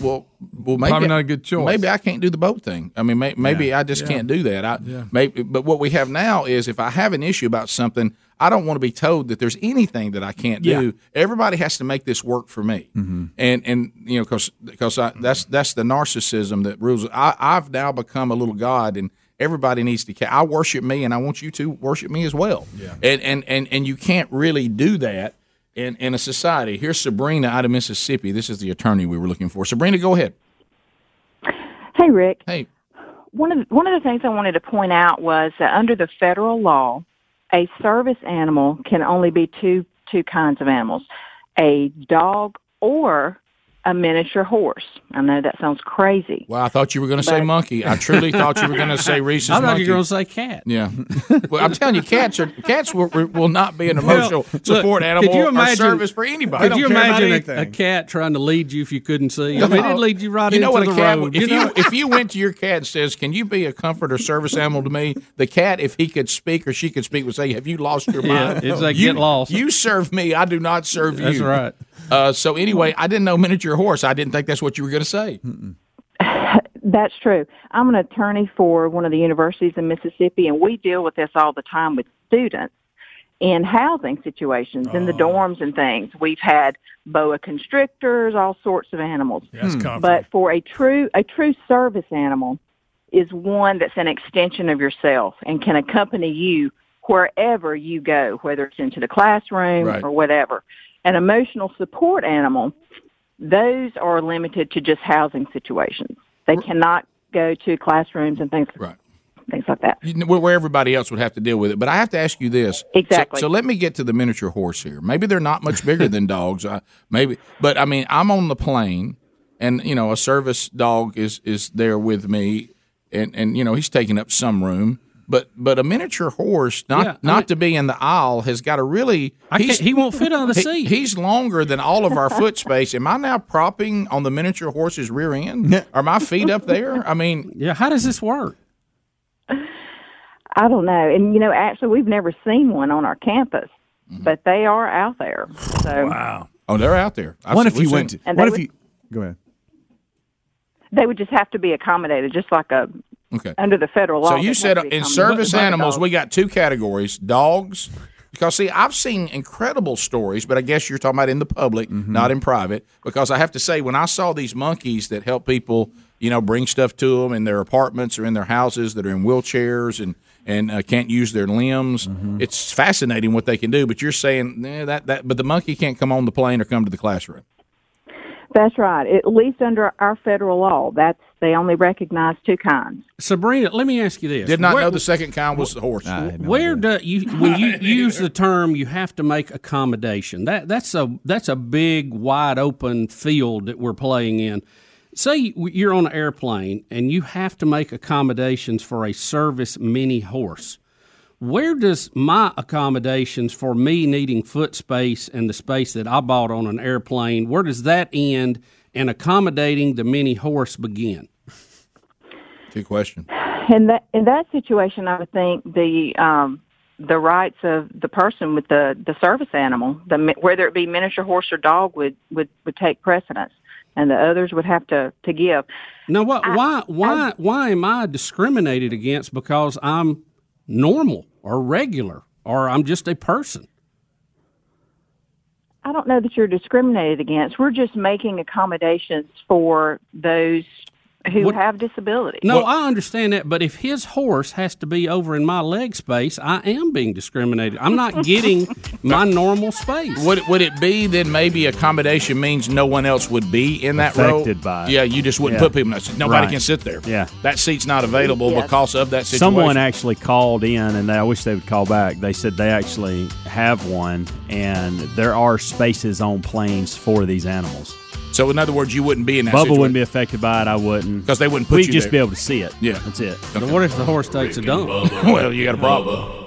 Well, well, maybe Probably not a good choice. Maybe I can't do the boat thing. I mean, may, maybe Yeah. I just Yeah. can't do that. I Yeah. maybe, but what we have now is if I have an issue about something, I don't want to be told that there's anything that I can't Yeah. do. Everybody has to make this work for me Mm-hmm. and and you know because because that's that's the narcissism that rules. I, I've now become a little god, and everybody needs to. ca- I worship me, and I want you to worship me as well. Yeah. And and and and you can't really do that in in a society. Here's Sabrina out of Mississippi. This is the attorney we were looking for. Sabrina, go ahead. Hey, Rick. Hey. One of the, one of the things I wanted to point out was that under the federal law, a service animal can only be two two kinds of animals: a dog or a miniature horse. I know that sounds crazy. Well, I thought you were going to say monkey. I truly thought you were going to say Reese's I thought monkey. you were going to say cat. Yeah. well, I'm telling you, cats are cats will, will not be an emotional Well, support look, animal could you or imagine, service for anybody. Could you imagine a, a cat trying to lead you if you couldn't see? I mean, it'd lead you right you know into what the a cat, road. If you know? you if you went to your cat and says, "Can you be a comfort or service animal to me?" The cat, if he could speak or she could speak, would say, "Have you lost your Yeah, mind?" it's like, you, "Get lost." You serve me. I do not serve you. That's right. Uh, so anyway, I didn't know miniature horse. I didn't think that's what you were going to say. That's true. I'm an attorney for one of the universities in Mississippi, and we deal with this all the time with students in housing situations, in the oh. dorms and things. We've had boa constrictors, all sorts of animals. That's hmm. comforting. But for a true a true service animal is one that's an extension of yourself and can accompany you wherever you go, whether it's into the classroom Right. or whatever. An emotional support animal, those are limited to just housing situations. They cannot go to classrooms and things right. things like that. You know, where everybody else would have to deal with it. But I have to ask you this. So- Exactly. So, let me get to the miniature horse here. Maybe they're not much bigger than dogs. Uh, maybe, but I mean, I'm on the plane, and you know, a service dog is is there with me, and and you know, he's taking up some room. But but a miniature horse, not Yeah, I not mean- to be in the aisle, has got a really. I he won't fit on the he- seat. He's longer than all of our foot space. Am I now propping on the miniature horse's rear end? Are my feet up there? I mean, yeah. How does this work? I don't know. And you know, actually we've never seen one on our campus, Mm-hmm. but they are out there. So wow. Oh, they're out there. I've What seen- if you went? To, And what if would- you? Go ahead. they would just have to be accommodated just like a Okay. under the federal law. So you said in service animals, dog. we got two categories: dogs. Because see, I've seen incredible stories, but I guess you're talking about in the public, not in private. Because I have to say, when I saw these monkeys that help people, you know, bring stuff to them in their apartments or in their houses that are in wheelchairs and and uh, can't use their limbs, it's fascinating what they can do. But you're saying eh, that that, but the monkey can't come on the plane or come to the classroom. That's right. At least under our federal law, that's they only recognize two kinds. Sabrina, let me ask you this: Did not Where- know the second kind was the horse. Where do you when you use the term you have to make accommodation? That that's a that's a big wide open field that we're playing in. Say you're on an airplane and you have to make accommodations for a service mini horse. Where does my accommodations for me needing foot space and the space that I bought on an airplane, where does that end and accommodating the mini horse begin? Good question. In that in that situation, I would think the um, the rights of the person with the the service animal, the whether it be miniature horse or dog, would would would take precedence, and the others would have to to give. Now, what? why? Why? why am I discriminated against because I'm normal or regular or I'm just a person? I don't know that you're discriminated against. We're just making accommodations for those who What- have disabilities. No, I understand that, but if his horse has to be over in my leg space, I am being discriminated. I'm not getting my normal space. Would would it be then maybe accommodation means no one else would be in that row? Affected by it. Yeah, you just wouldn't Yeah. put people. in Nobody Right. can sit there. Yeah. that seat's not available Yeah. because of that situation. Someone actually called in, and they, I wish they would call back. They said they actually have one, and there are spaces on planes for these animals. So in other words, you wouldn't be in that. Bubba situation. wouldn't be affected by it. I wouldn't because they wouldn't put We'd you just there. be able to see it. Yeah, that's it. But what if the horse takes a dump? well, you got a problem.